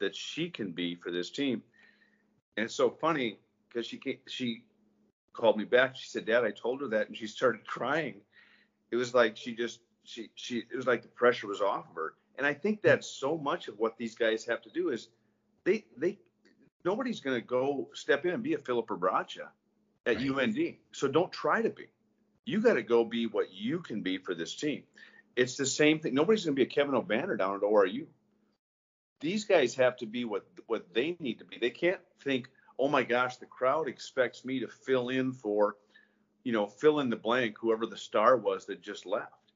that she can be for this team. And it's so funny because she came, she called me back. She said, "Dad, I told her that," and she started crying. It was like she just she she it was like the pressure was off of her. And I think that's so much of what these guys have to do is they they nobody's going to go step in and be a Filip Rebraca at UND. So don't try to be. You got to go be what you can be for this team. It's the same thing. Nobody's going to be a Kevin Obanor down at ORU these guys have to be what what they need to be. They can't think, oh my gosh, the crowd expects me to fill in for, you know, fill in the blank, whoever the star was that just left.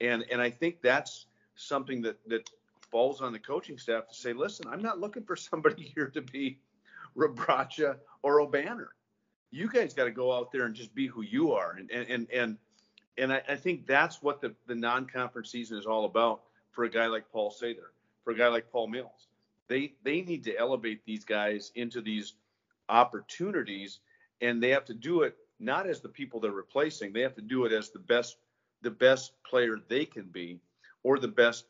And and I think that's something that that falls on the coaching staff to say, listen, I'm not looking for somebody here to be Rebraca or O'Banner. You guys got to go out there and just be who you are. And and and and, I, I think that's what the, the non-conference season is all about for a guy like Paul Sather for a guy like Paul Mills. They they need to elevate these guys into these opportunities, and they have to do it not as the people they're replacing. They have to do it as the best the best player they can be, or the best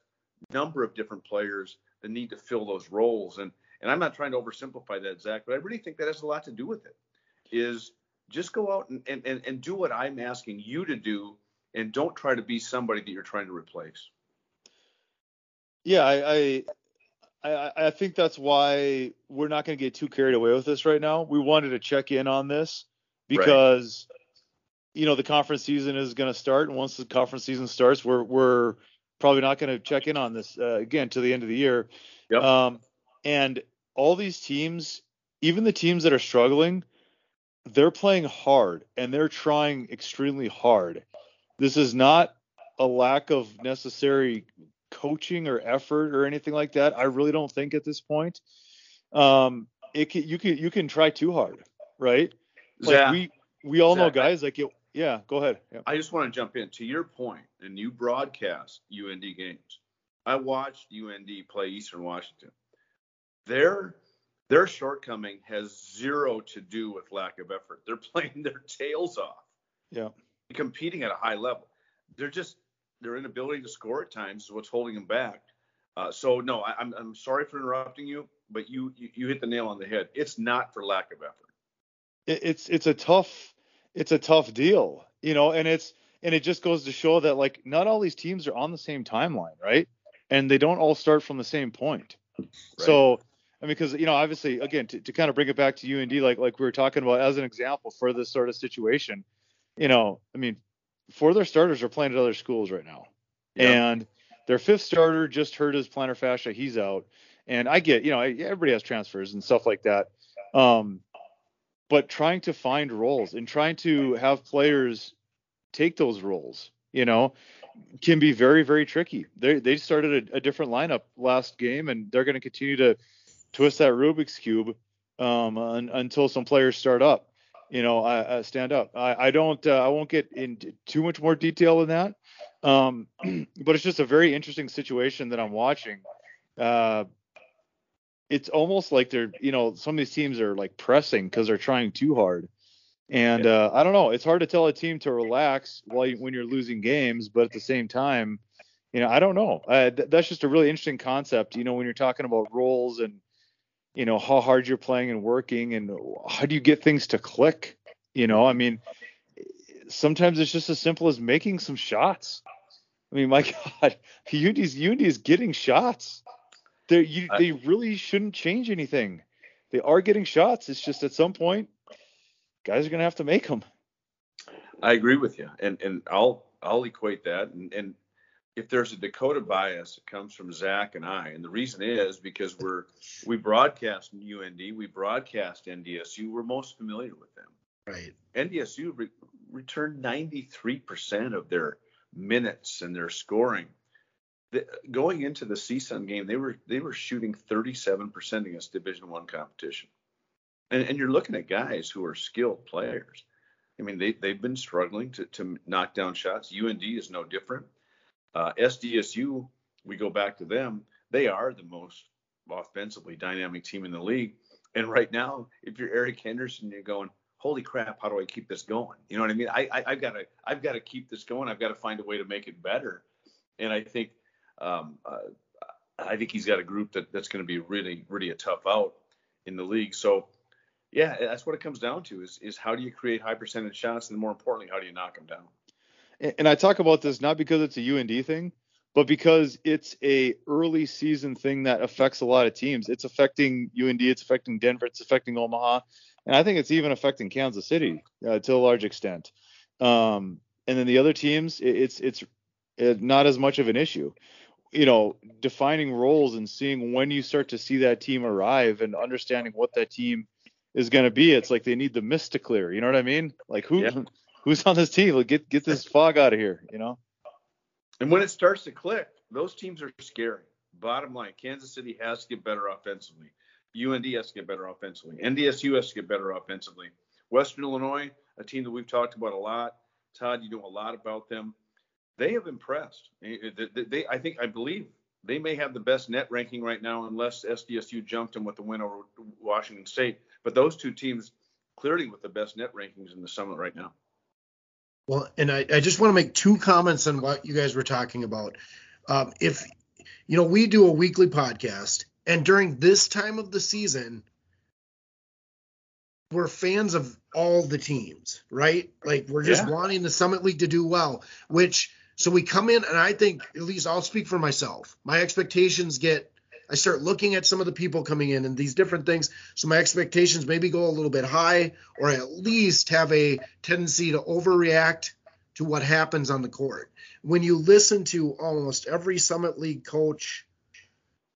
number of different players that need to fill those roles. And and I'm not trying to oversimplify that, Zach, but I really think that has a lot to do with it. Is just go out and, and, and, do what I'm asking you to do, and don't try to be somebody that you're trying to replace. Yeah, I, I I I think that's why we're not going to get too carried away with this right now. We wanted to check in on this because you know the conference season is going to start, and once the conference season starts, we're we're probably not going to check in on this uh, again to the end of the year. Yep. Um, and all these teams, even the teams that are struggling, they're playing hard and they're trying extremely hard. This is not a lack of necessary coaching or effort or anything like that. I really don't think at this point. Um, it can, you can you can try too hard, right? Like Zach, we we all know guys like it. Yeah, go ahead. Yeah. I just want to jump in to your point, and you broadcast UND games. I watched UND play Eastern Washington. Their their shortcoming has zero to do with lack of effort. They're playing their tails off, Yeah. competing at a high level. They're just their inability to score at times is what's holding them back. Uh, so no, I, I'm I'm sorry for interrupting you, but you, you you hit the nail on the head. It's not for lack of effort. it, it's it's a tough it's a tough deal, you know, and it's and it just goes to show that like not all these teams are on the same timeline, right? And they don't all start from the same point. So I mean, because you know, obviously, again, to, to kind of bring it back to UND, like like we were talking about as an example for this sort of situation, you know, I mean, four of their starters are playing at other schools right now, Yep. and their fifth starter just hurt his plantar fascia, he's out. And I get, you know, everybody has transfers and stuff like that. Um, but trying to find roles and trying to have players take those roles, you know, can be very, very tricky. They they started a, a different lineup last game, and they're going to continue to twist that Rubik's cube um, un, until some players start up. You know, I, I stand up. I, I don't. Uh, I won't get into too much more detail than that. Um, but it's just a very interesting situation that I'm watching. Uh, it's almost like they're you know some of these teams are like pressing because they're trying too hard. And uh, I don't know. It's hard to tell a team to relax while you, when you're losing games, but at the same time, you know, I don't know. Uh, th- that's just a really interesting concept. You know, when you're talking about roles and you know how hard you're playing and working, and how do you get things to click? You know, I mean, sometimes it's just as simple as making some shots. I mean, my God, UND's UND's getting shots. They you, they really shouldn't change anything. They are getting shots. It's just at some point, guys are gonna have to make them. I agree with you, and and I'll I'll equate that. And, and if there's a Dakota bias, it comes from Zach and I, and the reason is because we're we broadcast UND, we broadcast NDSU, we're most familiar with them. Right. NDSU re- returned 93% of their minutes and their scoring. The, going into the CSUN game, they were they were shooting 37% against Division One competition, and, and you're looking at guys who are skilled players. I mean, they they've been struggling to to knock down shots. UND is no different. Uh, SDSU, we go back to them. They are the most offensively dynamic team in the league. And right now, if you're Eric Henderson, you're going, holy crap, how do I keep this going? You know what I mean? I, I have got to I've got to keep this going. I've got to find a way to make it better. And I think um, uh, I think he's got a group that that's going to be really really a tough out in the league. So yeah, that's what it comes down to is is how do you create high percentage shots and more importantly, how do you knock them down? And I talk about this not because it's a UND thing, but because it's a early season thing that affects a lot of teams. It's affecting UND, it's affecting Denver, it's affecting Omaha, and I think it's even affecting Kansas City uh, to a large extent. Um, and then the other teams, it, it's it's it, not as much of an issue. You know, defining roles and seeing when you start to see that team arrive and understanding what that team is going to be. It's like they need the mist to clear. You know what I mean? Like who yeah. Who's on this team? Like get get this fog out of here. You know. And when it starts to click, those teams are scary. Bottom line, Kansas City has to get better offensively. UND has to get better offensively. NDSU has to get better offensively. Western Illinois, a team that we've talked about a lot. Todd, you know a lot about them. They have impressed. They, I think, I believe they may have the best net ranking right now, unless SDSU jumped them with the win over Washington State. But those two teams clearly with the best net rankings in the summit right now. Well, and I, I just want to make two comments on what you guys were talking about. Um, if you know, we do a weekly podcast, and during this time of the season, we're fans of all the teams, right? Like we're just yeah. wanting the Summit League to do well, which so we come in and I think at least I'll speak for myself. My expectations get I start looking at some of the people coming in and these different things. So my expectations maybe go a little bit high or at least have a tendency to overreact to what happens on the court. When you listen to almost every Summit League coach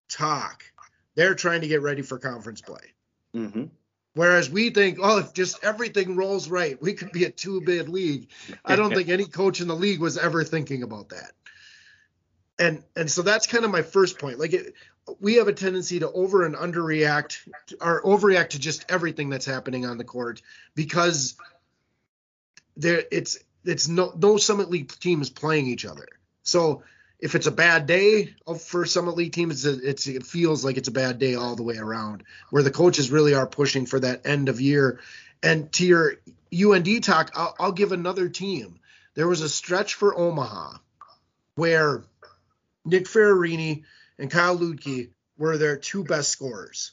talk, they're trying to get ready for conference play. Mm-hmm. Whereas we think, oh, if just everything rolls right, we could be a two bid league. I don't think any coach in the league was ever thinking about that. And and so that's kind of my first point. Like it, we have a tendency to over and underreact or overreact to just everything that's happening on the court because there it's it's no no Summit League teams playing each other. So if it's a bad day for some elite teams, it's, it feels like it's a bad day all the way around, where the coaches really are pushing for that end of year. And to your UND talk, I'll, I'll give another team. There was a stretch for Omaha where Nick Ferrarini and Kyle Ludke were their two best scorers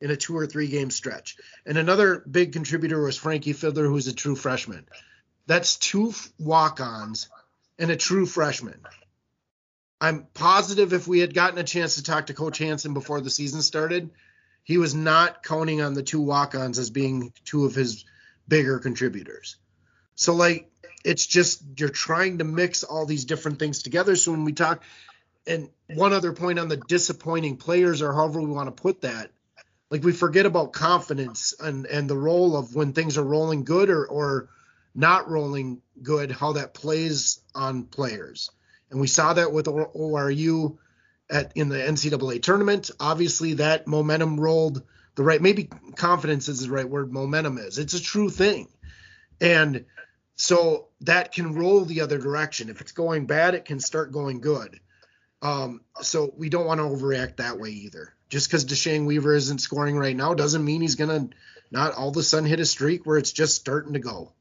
in a two or three game stretch. And another big contributor was Frankie Fidler, who's a true freshman. That's two walk ons and a true freshman. I'm positive if we had gotten a chance to talk to Coach Hansen before the season started, he was not counting on the two walk-ons as being two of his bigger contributors. So like it's just you're trying to mix all these different things together. So when we talk, and one other point on the disappointing players or however we want to put that, like we forget about confidence and and the role of when things are rolling good or or not rolling good, how that plays on players and we saw that with ORU at in the NCAA tournament. Obviously, that momentum rolled the right. Maybe confidence is the right word. Momentum is. It's a true thing, and so that can roll the other direction. If it's going bad, it can start going good. Um, so we don't want to overreact that way either. just because Deshane Weaver isn't scoring right now doesn't mean he's gonna not all of a sudden hit a streak where it's just starting to go.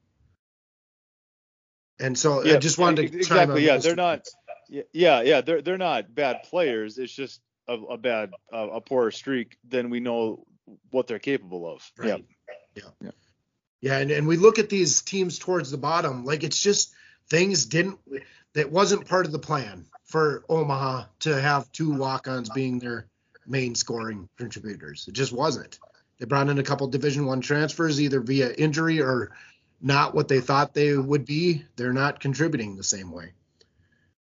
And so yeah, I just wanted to exactly. Yeah, they're not. Yeah, yeah, they're they're not bad players. It's just a, a bad, uh, a poorer streak than we know what they're capable of. Right. Yeah. Yeah. Yeah. Yeah, and, and we look at these teams towards the bottom, like it's just things didn't that wasn't part of the plan for Omaha to have two walk-ons being their main scoring contributors. It just wasn't. They brought in a couple Division One transfers, either via injury or not what they thought they would be. They're not contributing the same way.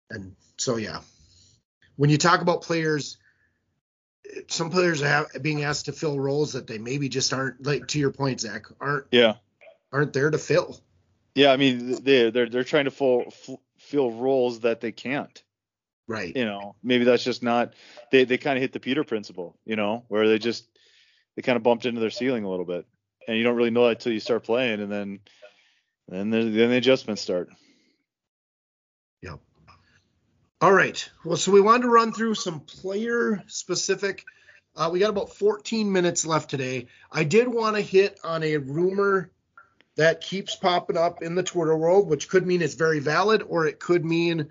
And so, yeah, when you talk about players, some players are being asked to fill roles that they maybe just aren't, like to your point, Zach, aren't yeah aren't there to fill. Yeah, I mean they they're they're trying to fill fill roles that they can't. Right. You know, maybe that's just not they they kind of hit the Peter principle, you know, where they just they kind of bumped into their ceiling a little bit, and you don't really know that until you start playing, and then then the, then the adjustments start. Yep. All right. Well, so we wanted to run through some player specific. Uh, we got about 14 minutes left today. I did want to hit on a rumor that keeps popping up in the Twitter world, which could mean it's very valid or it could mean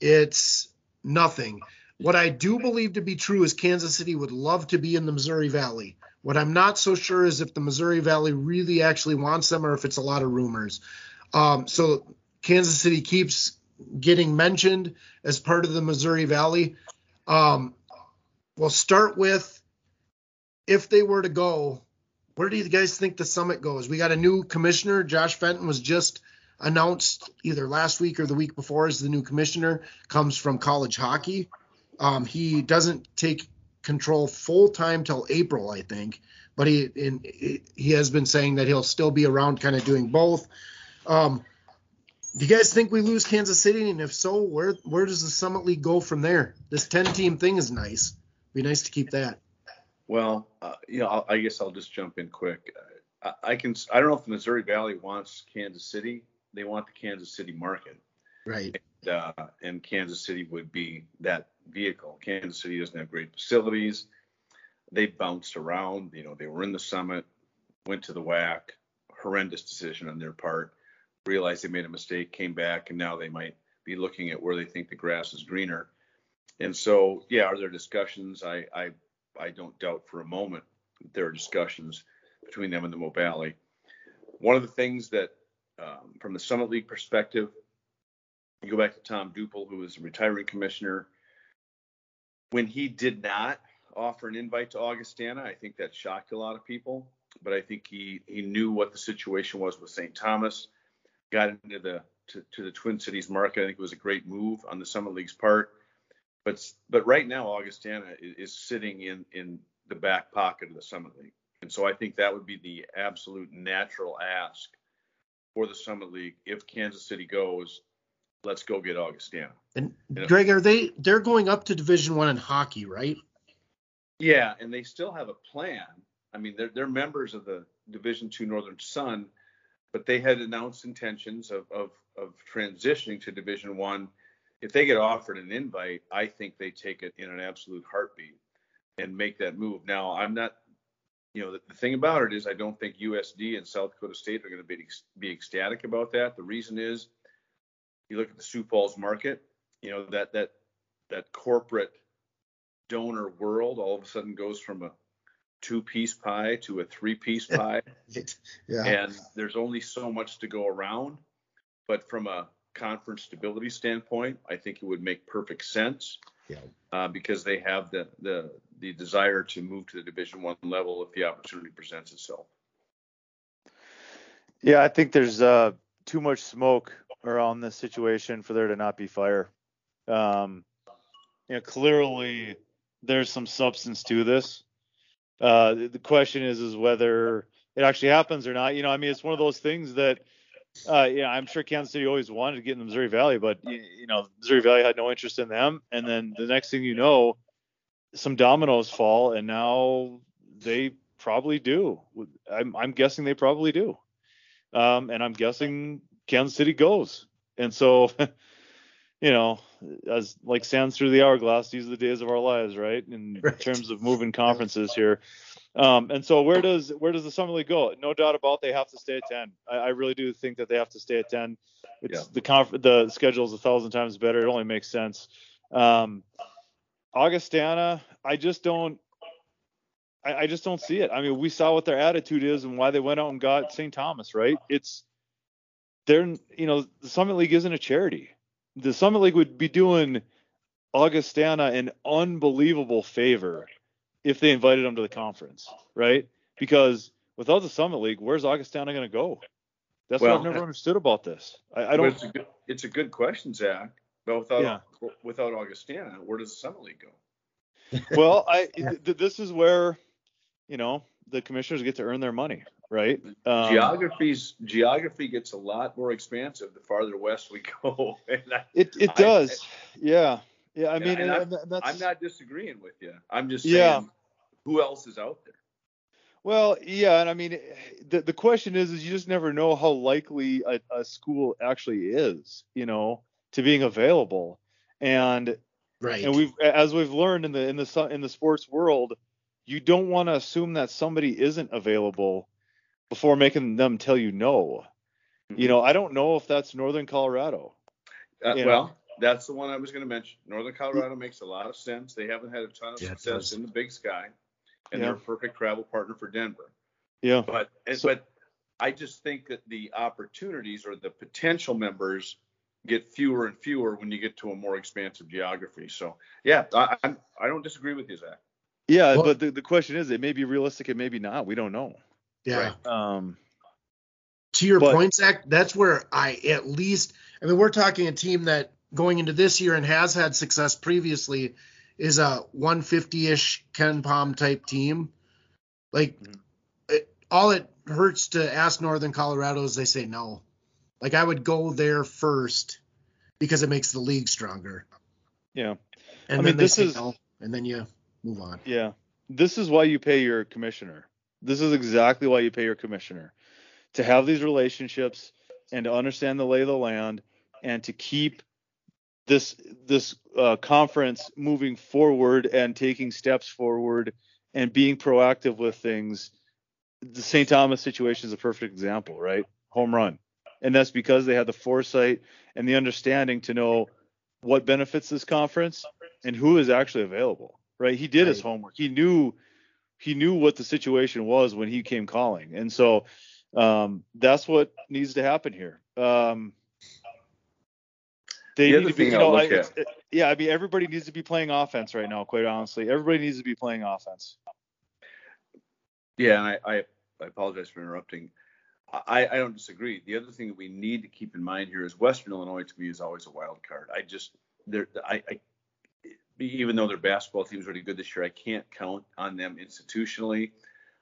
it's nothing. What I do believe to be true is Kansas City would love to be in the Missouri Valley. What I'm not so sure is if the Missouri Valley really actually wants them or if it's a lot of rumors. Um, so Kansas City keeps getting mentioned as part of the Missouri Valley. Um, we'll start with if they were to go, where do you guys think the summit goes? We got a new commissioner. Josh Fenton was just announced either last week or the week before as the new commissioner. Comes from college hockey. Um, he doesn't take control full time till April, I think, but he in, he has been saying that he'll still be around, kind of doing both. Um, do you guys think we lose Kansas City? And if so, where where does the Summit League go from there? This 10 team thing is nice. Be nice to keep that. Well, uh, you know, I guess I'll just jump in quick. I, I can. I don't know if the Missouri Valley wants Kansas City. They want the Kansas City market. Right. And, uh, and Kansas City would be that vehicle. Kansas City doesn't have great facilities. They bounced around. You know, they were in the summit, went to the WAC. Horrendous decision on their part. Realized they made a mistake, came back, and now they might be looking at where they think the grass is greener. And so, yeah, are there discussions? I, I I don't doubt for a moment that there are discussions between them and the Mo Valley. One of the things that, um, from the Summit League perspective, you go back to Tom Douple, who was a retiring commissioner. When he did not offer an invite to Augustana, I think that shocked a lot of people. But I think he he knew what the situation was with St. Thomas, got into the to, to the Twin Cities market. I think it was a great move on the Summit League's part but but right now Augustana is, is sitting in in the back pocket of the Summit League, and so I think that would be the absolute natural ask for the Summit League if Kansas City goes. Let's go get Augustana. And Greg, are they they're going up to Division One in hockey, right? Yeah, and they still have a plan. I mean, they're they're members of the Division Two Northern Sun, but they had announced intentions of of, of transitioning to Division One if they get offered an invite, I think they take it in an absolute heartbeat and make that move. Now, I'm not, you know, the, the thing about it is I don't think USD and South Dakota State are going to be be ecstatic about that. The reason is, you look at the Sioux Falls market, you know that that that corporate donor world all of a sudden goes from a two piece pie to a three piece pie. yeah. And there's only so much to go around. But from a conference stability standpoint, I think it would make perfect sense. Yeah. Uh, because they have the the the desire to move to the Division One level if the opportunity presents itself. Yeah, I think there's uh, too much smoke around this situation for there to not be fire. Um, you know, clearly there's some substance to this. Uh, the question is, is whether it actually happens or not. You know, I mean, it's one of those things that uh, yeah, I'm sure Kansas City always wanted to get in the Missouri Valley, but you know, Missouri Valley had no interest in them. And then the next thing you know, some dominoes fall, and now they probably do. I'm, I'm guessing they probably do. Um, and I'm guessing Kansas City goes. And so, you know, as like sands through the hourglass. These are the days of our lives, right? In, Right. terms of moving conferences here. Um, and so where does where does the Summit League go? No doubt about it, they have to stay at 10. I, I really do think that they have to stay at 10. It's Yeah. the conf- the schedule is a thousand times better. It only makes sense. Um, Augustana, I just don't. I, I just don't see it. I mean, we saw what their attitude is and why they went out and got St. Thomas, right? It's they're you know the Summit League isn't a charity. The Summit League would be doing Augustana an unbelievable favor if they invited them to the conference, right? Because without the Summit League, where's Augustana going to go? That's Well, what I've never eh, understood about this. I, I don't. It's a good, it's a good question, Zach. But without Yeah. without Augustana, where does the Summit League go? well, I th- this is where you know the commissioners get to earn their money, right? Um, Geography's geography gets a lot more expansive the farther west we go. And I, It it I- does. yeah. Yeah. I mean, I- and and I'm- that's I'm not disagreeing with you. I'm just saying, Yeah. who else is out there? Well, yeah, and I mean, the the question is, is you just never know how likely a, a school actually is, you know, to being available, and right. and we've as we've learned in the in the su- in the sports world, you don't want to assume that somebody isn't available before making them tell you no. You know, I don't know if that's Northern Colorado. Uh, You know. well, that's the one I was going to mention. Northern Colorado makes a lot of sense. They haven't had a ton of Yeah, success in the Big Sky, and Yeah. they're a perfect travel partner for Denver. Yeah. But So- but I just think that the opportunities or the potential members get fewer and fewer when you get to a more expansive geography. So yeah, I I'm, I don't disagree with you, Zach. Yeah, Well- but the, the question is, it may be realistic, it may be not. We don't know. yeah. Right. Um, to your But- point, Zach, that's where I at least I mean we're talking a team that going into this year and has had success previously is a 150-ish KenPom type team. Like Mhm. it, all it hurts to ask Northern Colorado is they say no. Like I would go there first because it makes the league stronger. yeah. And I then mean, this is- and then you move on. Yeah. This is why you pay your commissioner. This is exactly why you pay your commissioner to have these relationships and to understand the lay of the land and to keep this this uh, conference moving forward and taking steps forward and being proactive with things. The St. Thomas situation is a perfect example, right? Home run. And that's because they had the foresight and the understanding to know what benefits this conference and who is actually available right? He did his homework. He knew he knew what the situation was when he came calling. And so um, that's what needs to happen here. Um, they The need to be thing you know I, look at- it's- it- yeah i mean everybody needs to be playing offense right now quite honestly. Everybody needs to be playing offense. Yeah, and I, I, I apologize for interrupting. I, I don't disagree. The other thing that we need to keep in mind here is Western Illinois to me is always a wild card. I just they're I, I even though their basketball team is really good this year, I can't count on them institutionally.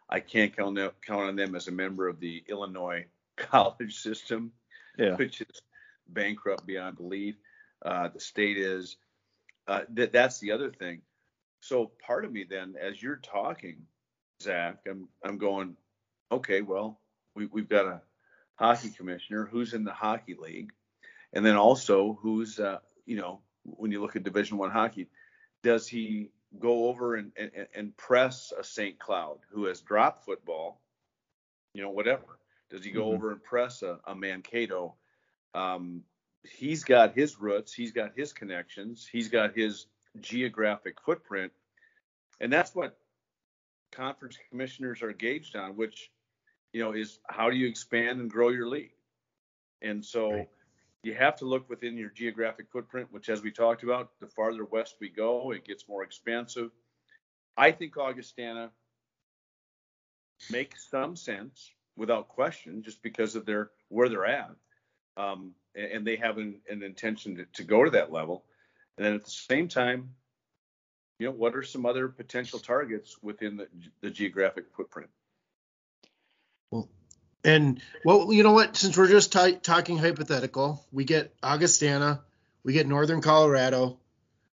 I can't count them, count on them as a member of the Illinois college system, yeah which is bankrupt beyond belief. Uh, the state is. Uh, that that's the other thing. So part of me then, as you're talking, Zach, I'm I'm going, okay, well, we we've got a hockey commissioner who's in the hockey league, and then also who's uh, you know when you look at Division One hockey, does he go over and, and and press a St. Cloud who has dropped football, you know, whatever? Does he go Mhm. over and press a, a Mankato? Um, he's got his roots, he's got his connections, he's got his geographic footprint, and that's what conference commissioners are gauged on, which you know is how do you expand and grow your league. And so Right. you have to look within your geographic footprint, which as we talked about, the farther west we go, it gets more expansive. I think Augustana makes some sense without question, just because of their where they're at, um, and, and they have an, an intention to, to go to that level. And then at the same time, you know, what are some other potential targets within the, the geographic footprint? Well, and well, you know what? Since we're just ti- talking hypothetical, we get Augustana, we get Northern Colorado,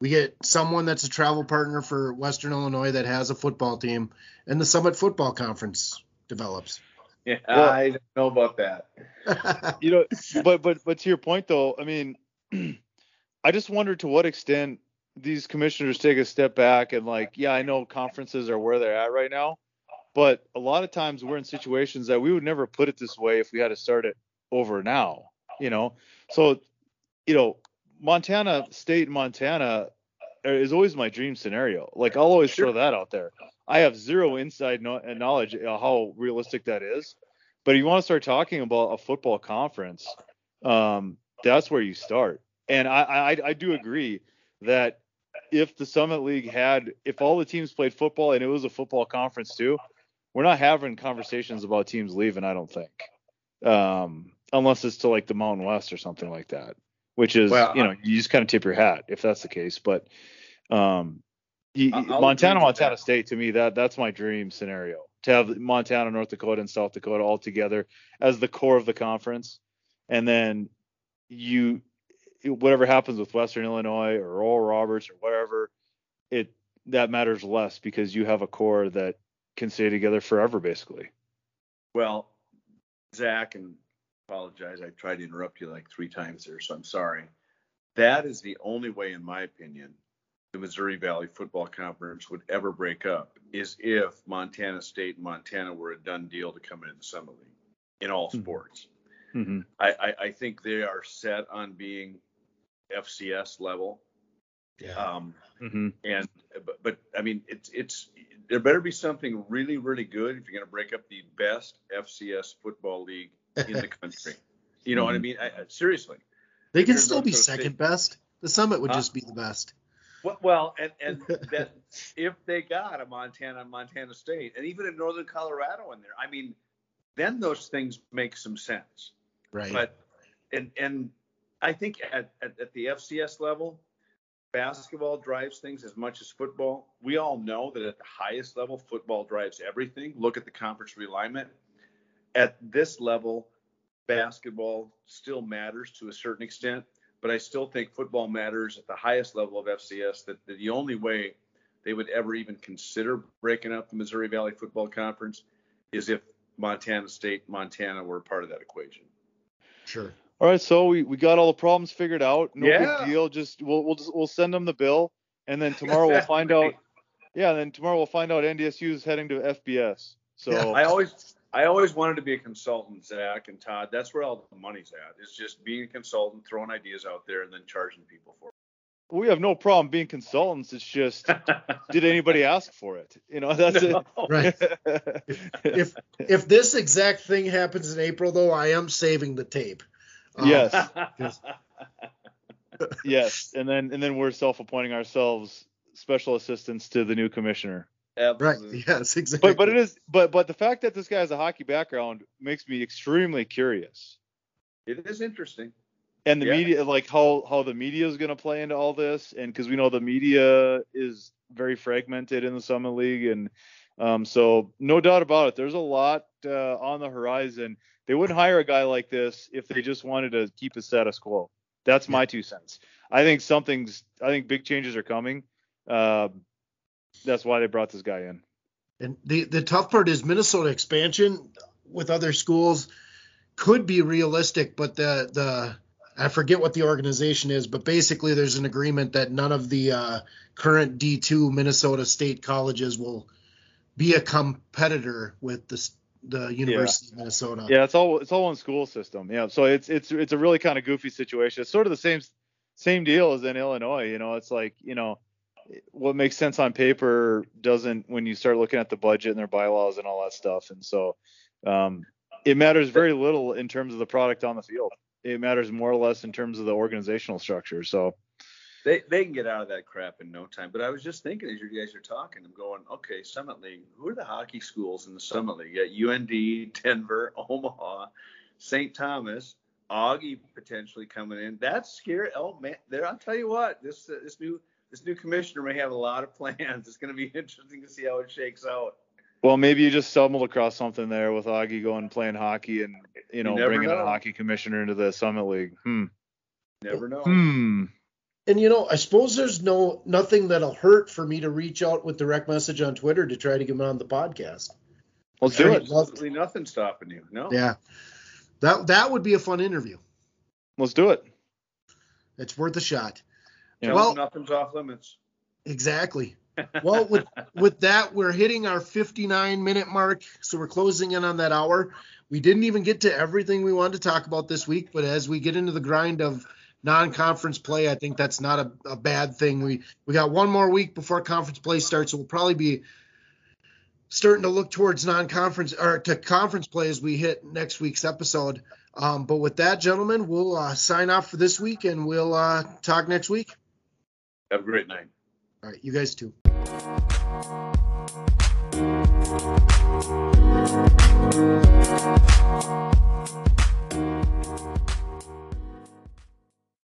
we get someone that's a travel partner for Western Illinois that has a football team, and the Summit Football Conference develops. Yeah, Well- I don't know about that. you know, but but but to your point though, I mean, I just wonder to what extent these commissioners take a step back and like, yeah, I know conferences are where they're at right now, but a lot of times we're in situations that we would never put it this way if we had to start it over now, you know. So, you know, Montana State, Montana uh, is always my dream scenario. Like I'll always sure. throw that out there. I have zero inside uh, knowledge uh, how realistic that is, but if you want to start talking about a football conference, um, that's where you start. And I, I, I do agree that if the Summit League had, if all the teams played football and it was a football conference too, we're not having conversations about teams leaving. I don't think, um, unless it's to like the Mountain West or something like that, which is well, you know you just kind of tip your hat if that's the case. But um, Montana, Montana State to me that that's my dream scenario to have Montana, North Dakota, and South Dakota all together as the core of the conference, and then you whatever happens with Western Illinois or Oral Roberts or whatever, it that matters less because you have a core that can stay together forever, basically. Well, Zach, and apologize, I tried to interrupt you like three times there, so I'm sorry. That is the only way, in my opinion, the Missouri Valley Football Conference would ever break up is if Montana State and Montana were a done deal to come into the Summit League in all mm-hmm. sports. Mm-hmm. I, I, I, think they are set on being FCS level. Yeah. Um, mm-hmm. And but, but I mean it's it's there better be something really really good if you're going to break up the best FCS football league in the country. You know mm-hmm. what I mean? I, I, seriously. They can still be second State. best. The Summit would uh, just be the best. Well, well and and that if they got a Montana and Montana State, and even a Northern Colorado in there, I mean, then those things make some sense. Right. But and and I think at, at, at the FCS level, basketball drives things as much as football. We all know that at the highest level, football drives everything. Look at the conference realignment. At this level, basketball still matters to a certain extent, but I still think football matters at the highest level of FCS. That, the only way they would ever even consider breaking up the Missouri Valley Football Conference is if Montana State, Montana were part of that equation. Sure all right, so we, we got all the problems figured out. No yeah. big deal. Just we'll we'll just we'll send them the bill, and then tomorrow we'll find out. Yeah, and then tomorrow we'll find out NDSU is heading to FBS. So yeah, I always I always wanted to be a consultant, Zach and Todd. That's where all the money's at. Is just being a consultant, throwing ideas out there, and then charging people for it. We have no problem being consultants. It's just, did anybody ask for it? You know, that's no. it. Right. if, if if this exact thing happens in April, though, I am saving the tape. Um, yes. yes, and then and then we're self-appointing ourselves special assistants to the new commissioner. Absolutely. Right. Yes, exactly. But but it is but but the fact that this guy has a hockey background makes me extremely curious. It is interesting. And the yeah. media, like how how the media is going to play into all this, and because we know the media is very fragmented in the Summit League, and um, so no doubt about it, there's a lot uh, on the horizon. They wouldn't hire a guy like this if they just wanted to keep the status quo. That's my two cents. I think something's. I think big changes are coming. Uh, that's why they brought this guy in. And the the tough part is Minnesota expansion with other schools could be realistic, but the the I forget what the organization is, but basically there's an agreement that none of the uh, current D2 Minnesota State colleges will be a competitor with the the University yeah. of Minnesota. Yeah, it's all it's all one school system. Yeah, so it's it's it's a really kind of goofy situation. It's sort of the same same deal as in Illinois. You know, it's like you know what makes sense on paper doesn't when you start looking at the budget and their bylaws and all that stuff. And so um, it matters very little in terms of the product on the field. It matters more or less in terms of the organizational structure. So they they can get out of that crap in no time. But I was just thinking as you guys are talking, I'm going, okay, Summit League. Who are the hockey schools in the Summit League? You got UND, Denver, Omaha, St. Thomas, Augie potentially coming in. That's scary. Oh man, there. I'll tell you what, this uh, this new this new commissioner may have a lot of plans. It's going to be interesting to see how it shakes out. Well, maybe you just stumbled across something there with Augie going playing hockey and you know you bringing know. a hockey commissioner into the Summit League. Hmm. Never know. Hmm and you know, I suppose there's no nothing that'll hurt for me to reach out with direct message on Twitter to try to get him on the podcast. Let's do it. Absolutely nothing stopping you. No. Yeah. That that would be a fun interview. Let's do it. It's worth a shot. Tell Well- them nothing's off limits. Exactly. Well, with with that, we're hitting our 59 minute mark, so we're closing in on that hour. We didn't even get to everything we wanted to talk about this week, but as we get into the grind of non-conference play. I think that's not a, a bad thing. We we got one more week before conference play starts, so we'll probably be starting to look towards non-conference or to conference play as we hit next week's episode. Um, but with that, gentlemen, we'll uh, sign off for this week and we'll uh, talk next week. Have a great night. All right, you guys too.